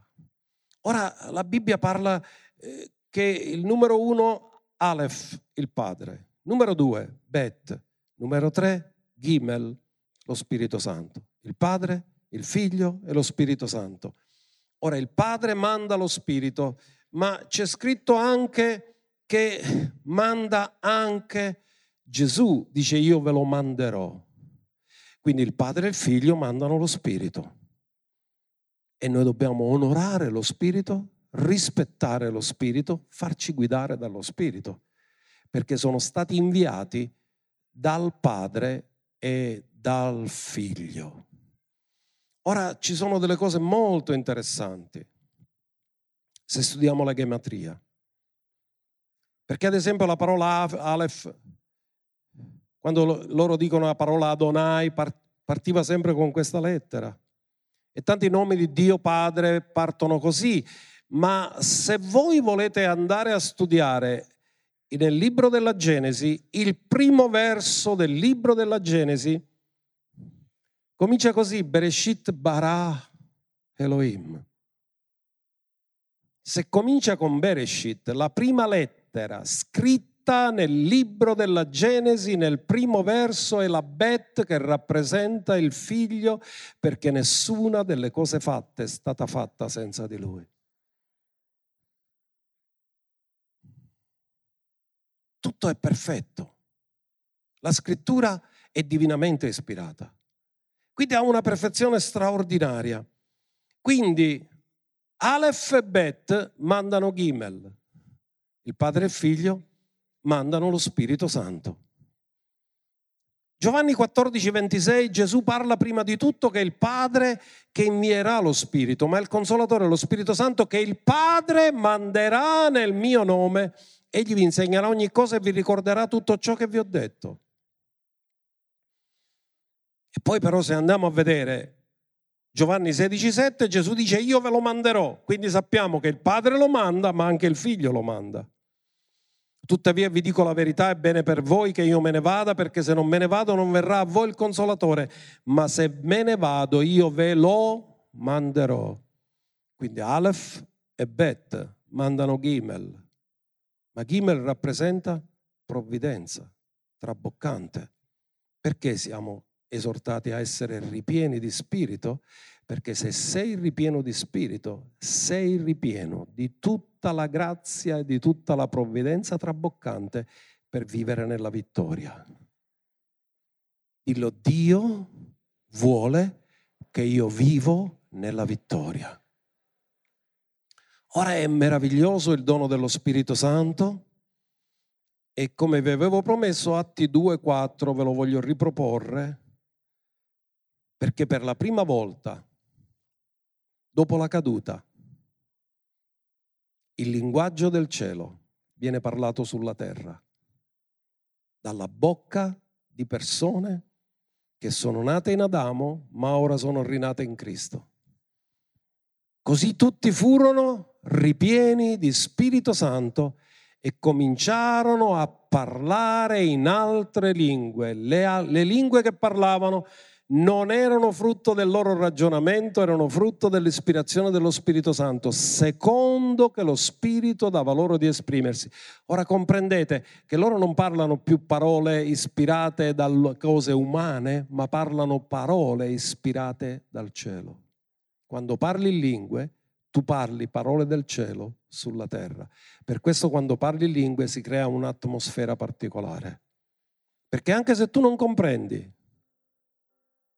[SPEAKER 1] Ora la Bibbia parla eh, che il numero uno, Aleph, il Padre, numero due, Bet, numero tre, Gimel, lo Spirito Santo. Il Padre, il Figlio e lo Spirito Santo. Ora il Padre manda lo Spirito, ma c'è scritto anche che manda anche Gesù, dice io ve lo manderò. Quindi il Padre e il Figlio mandano lo Spirito. E noi dobbiamo onorare lo Spirito, rispettare lo Spirito, farci guidare dallo Spirito, perché sono stati inviati dal Padre e dal Figlio. Ora ci sono delle cose molto interessanti se studiamo la gematria. Perché ad esempio la parola Aleph quando loro dicono la parola Adonai, partiva sempre con questa lettera. E tanti nomi di Dio Padre partono così. Ma se voi volete andare a studiare nel libro della Genesi, il primo verso del libro della Genesi comincia così, Bereshit bara Elohim. Se comincia con Bereshit, la prima lettera scritta nel libro della Genesi, nel primo verso, è la Bet che rappresenta il figlio, perché nessuna delle cose fatte è stata fatta senza di lui. Tutto è perfetto. La scrittura è divinamente ispirata. Quindi ha una perfezione straordinaria. Quindi Aleph e Bet mandano Gimel, il padre e il figlio mandano lo Spirito Santo. Giovanni 14, 26, Gesù parla prima di tutto che è il Padre che invierà lo Spirito, ma il Consolatore, lo Spirito Santo, che il Padre manderà nel mio nome, egli vi insegnerà ogni cosa e vi ricorderà tutto ciò che vi ho detto. E poi però se andiamo a vedere Giovanni 16, 7, Gesù dice io ve lo manderò, quindi sappiamo che il Padre lo manda, ma anche il Figlio lo manda. Tuttavia vi dico la verità, è bene per voi che io me ne vada, perché se non me ne vado non verrà a voi il consolatore, ma se me ne vado io ve lo manderò. Quindi Aleph e Bet mandano Gimel, ma Gimel rappresenta provvidenza, traboccante. Perché siamo esortati a essere ripieni di spirito? Perché se sei ripieno di spirito, sei ripieno di tutta la grazia e di tutta la provvidenza traboccante per vivere nella vittoria. Dillo, Dio vuole che io vivo nella vittoria. Ora è meraviglioso il dono dello Spirito Santo e come vi avevo promesso, Atti 2.4 ve lo voglio riproporre perché per la prima volta dopo la caduta. Il linguaggio del cielo viene parlato sulla terra, dalla bocca di persone che sono nate in Adamo, ma ora sono rinate in Cristo. Così tutti furono ripieni di Spirito Santo e cominciarono a parlare in altre lingue, le, le lingue che parlavano non erano frutto del loro ragionamento, erano frutto dell'ispirazione dello Spirito Santo, secondo che lo Spirito dava loro di esprimersi. Ora comprendete che loro non parlano più parole ispirate da cose umane, ma parlano parole ispirate dal cielo. Quando parli in lingue, tu parli parole del cielo sulla terra. Per questo quando parli in lingue si crea un'atmosfera particolare. Perché anche se tu non comprendi,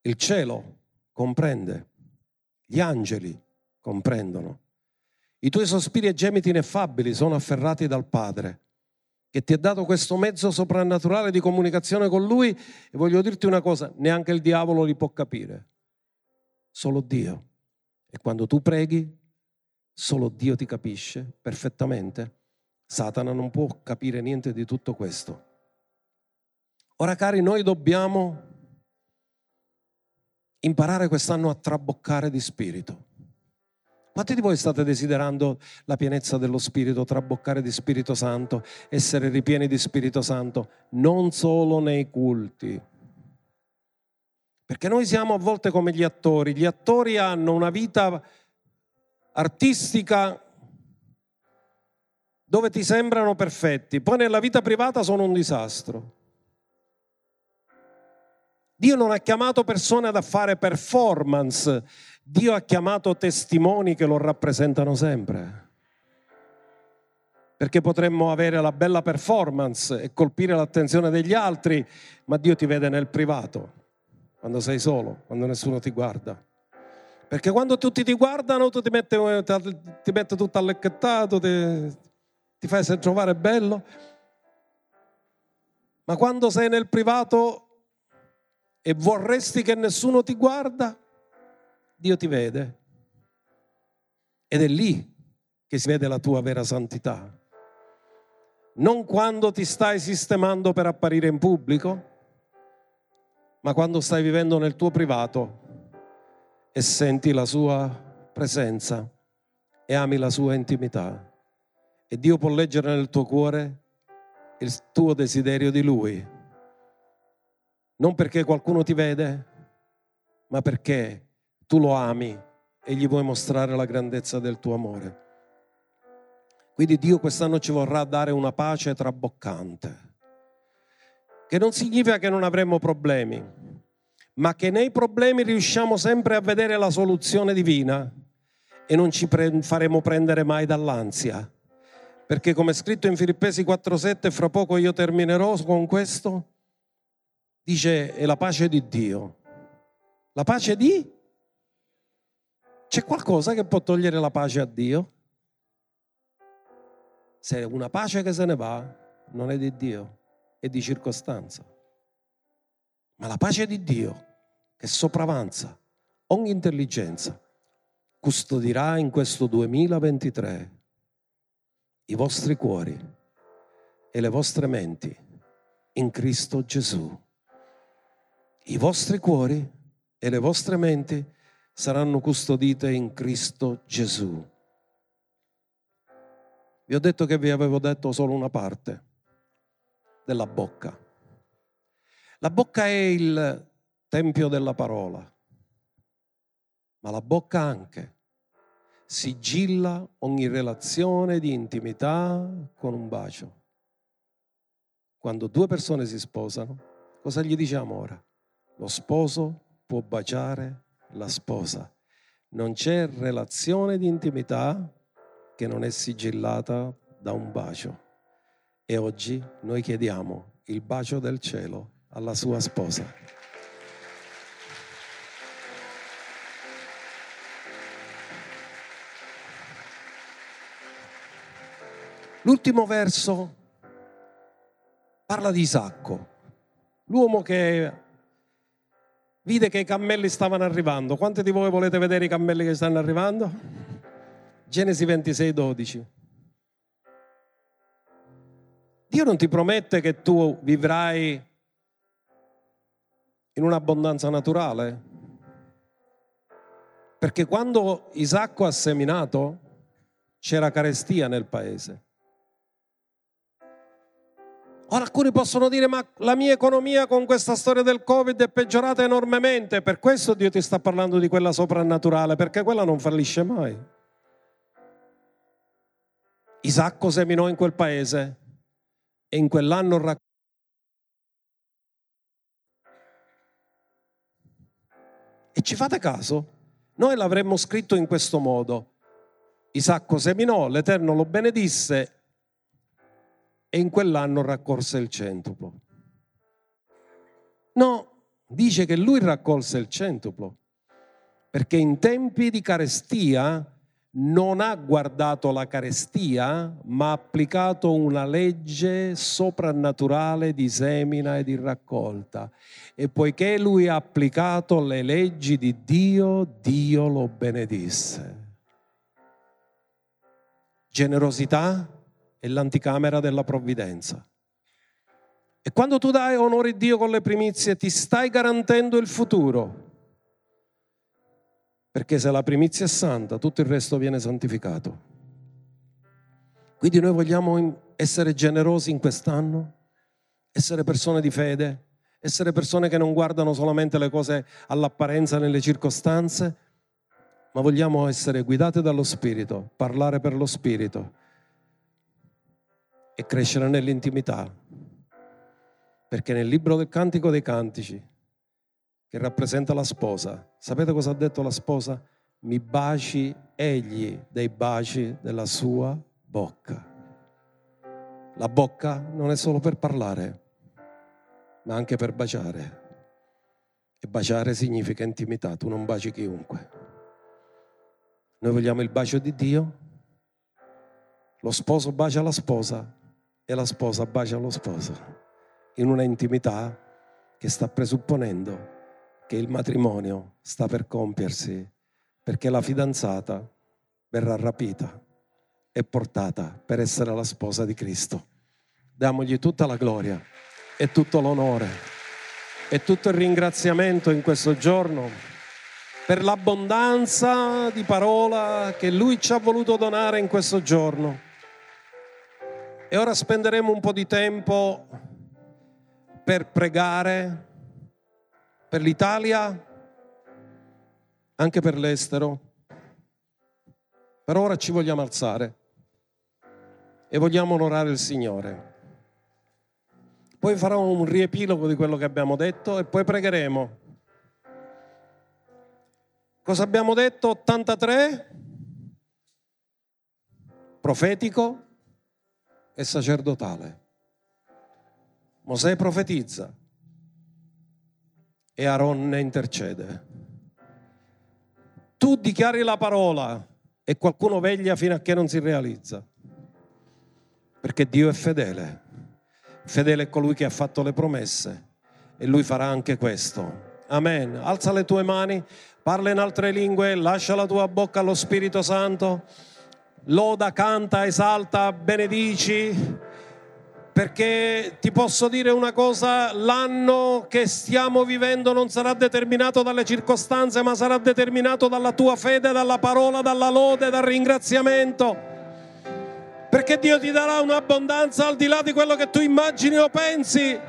[SPEAKER 1] il cielo comprende, gli angeli comprendono. I tuoi sospiri e gemiti ineffabili sono afferrati dal Padre, che ti ha dato questo mezzo soprannaturale di comunicazione con Lui e voglio dirti una cosa, neanche il diavolo li può capire. Solo Dio. E quando tu preghi, solo Dio ti capisce perfettamente. Satana non può capire niente di tutto questo. Ora cari, noi dobbiamo imparare quest'anno a traboccare di spirito. Quanti di voi state desiderando la pienezza dello Spirito, traboccare di Spirito Santo, essere ripieni di Spirito Santo, non solo nei culti? Perché noi siamo a volte come gli attori, gli attori hanno una vita artistica dove ti sembrano perfetti, poi nella vita privata sono un disastro. Dio non ha chiamato persone ad fare performance, Dio ha chiamato testimoni che lo rappresentano sempre. Perché potremmo avere la bella performance e colpire l'attenzione degli altri, ma Dio ti vede nel privato, quando sei solo, quando nessuno ti guarda. Perché quando tutti ti guardano, tu ti metti, ti metti tutto allecchettato, ti, ti fai trovare bello. Ma quando sei nel privato e vorresti che nessuno ti guarda, Dio ti vede. Ed è lì che si vede la tua vera santità. Non quando ti stai sistemando per apparire in pubblico, ma quando stai vivendo nel tuo privato e senti la sua presenza e ami la sua intimità. E Dio può leggere nel tuo cuore il tuo desiderio di Lui non perché qualcuno ti vede, ma perché tu lo ami e gli vuoi mostrare la grandezza del tuo amore. Quindi Dio quest'anno ci vorrà dare una pace traboccante, che non significa che non avremo problemi, ma che nei problemi riusciamo sempre a vedere la soluzione divina e non ci pre- faremo prendere mai dall'ansia. Perché come scritto in Filippesi 4:7, fra poco io terminerò con questo, dice è la pace di Dio. La pace di? C'è qualcosa che può togliere la pace a Dio? Se una pace che se ne va, non è di Dio, è di circostanza. Ma la pace di Dio, che sopravanza ogni intelligenza, custodirà in questo 2023 i vostri cuori e le vostre menti in Cristo Gesù i vostri cuori e le vostre menti saranno custodite in Cristo Gesù. Vi ho detto che vi avevo detto solo una parte della bocca. La bocca è il tempio della parola, ma la bocca anche sigilla ogni relazione di intimità con un bacio. Quando due persone si sposano, cosa gli diciamo ora? Lo sposo può baciare la sposa. Non c'è relazione di intimità che non è sigillata da un bacio. E oggi noi chiediamo il bacio del cielo alla sua sposa. L'ultimo verso parla di Isacco, l'uomo che vide che i cammelli stavano arrivando. Quanti di voi volete vedere i cammelli che stanno arrivando? Genesi 26, 12. Dio non ti promette che tu vivrai in un'abbondanza naturale. Perché quando Isacco ha seminato c'era carestia nel paese. Ora alcuni possono dire ma la mia economia con questa storia del Covid è peggiorata enormemente, per questo Dio ti sta parlando di quella soprannaturale, perché quella non fallisce mai. Isacco seminò in quel paese e in quell'anno raccoglieva. E ci fate caso? Noi l'avremmo scritto in questo modo. Isacco seminò, l'Eterno lo benedisse e in quell'anno raccolse il centuplo. No, dice che lui raccolse il centuplo, perché in tempi di carestia non ha guardato la carestia, ma ha applicato una legge soprannaturale di semina e di raccolta. E poiché lui ha applicato le leggi di Dio, Dio lo benedisse. Generosità è l'anticamera della provvidenza. E quando tu dai onore a Dio con le primizie, ti stai garantendo il futuro. Perché se la primizia è santa, tutto il resto viene santificato. Quindi noi vogliamo essere generosi in quest'anno, essere persone di fede, essere persone che non guardano solamente le cose all'apparenza nelle circostanze, ma vogliamo essere guidate dallo Spirito, parlare per lo Spirito e crescere nell'intimità. Perché nel libro del Cantico dei Cantici, che rappresenta la sposa, sapete cosa ha detto la sposa? Mi baci egli dei baci della sua bocca. La bocca non è solo per parlare, ma anche per baciare. E baciare significa intimità, tu non baci chiunque. Noi vogliamo il bacio di Dio, lo sposo bacia la sposa e la sposa bacia lo sposo, in una intimità che sta presupponendo che il matrimonio sta per compiersi perché la fidanzata verrà rapita e portata per essere la sposa di Cristo. Diamogli tutta la gloria e tutto l'onore e tutto il ringraziamento in questo giorno per l'abbondanza di parola che Lui ci ha voluto donare in questo giorno. E ora spenderemo un po' di tempo per pregare per l'Italia, anche per l'estero. Per ora ci vogliamo alzare e vogliamo onorare il Signore. Poi farò un riepilogo di quello che abbiamo detto e poi pregheremo. Cosa abbiamo detto? 83? Profetico e sacerdotale. Mosè profetizza e Aaron ne intercede. Tu dichiari la parola e qualcuno veglia fino a che non si realizza. Perché Dio è fedele. Fedele è colui che ha fatto le promesse e lui farà anche questo. Amen. Alza le tue mani, parla in altre lingue, lascia la tua bocca allo Spirito Santo. Loda, canta, esalta, benedici perché ti posso dire una cosa, l'anno che stiamo vivendo non sarà determinato dalle circostanze, ma sarà determinato dalla tua fede, dalla parola, dalla lode, dal ringraziamento. Perché Dio ti darà un'abbondanza al di là di quello che tu immagini o pensi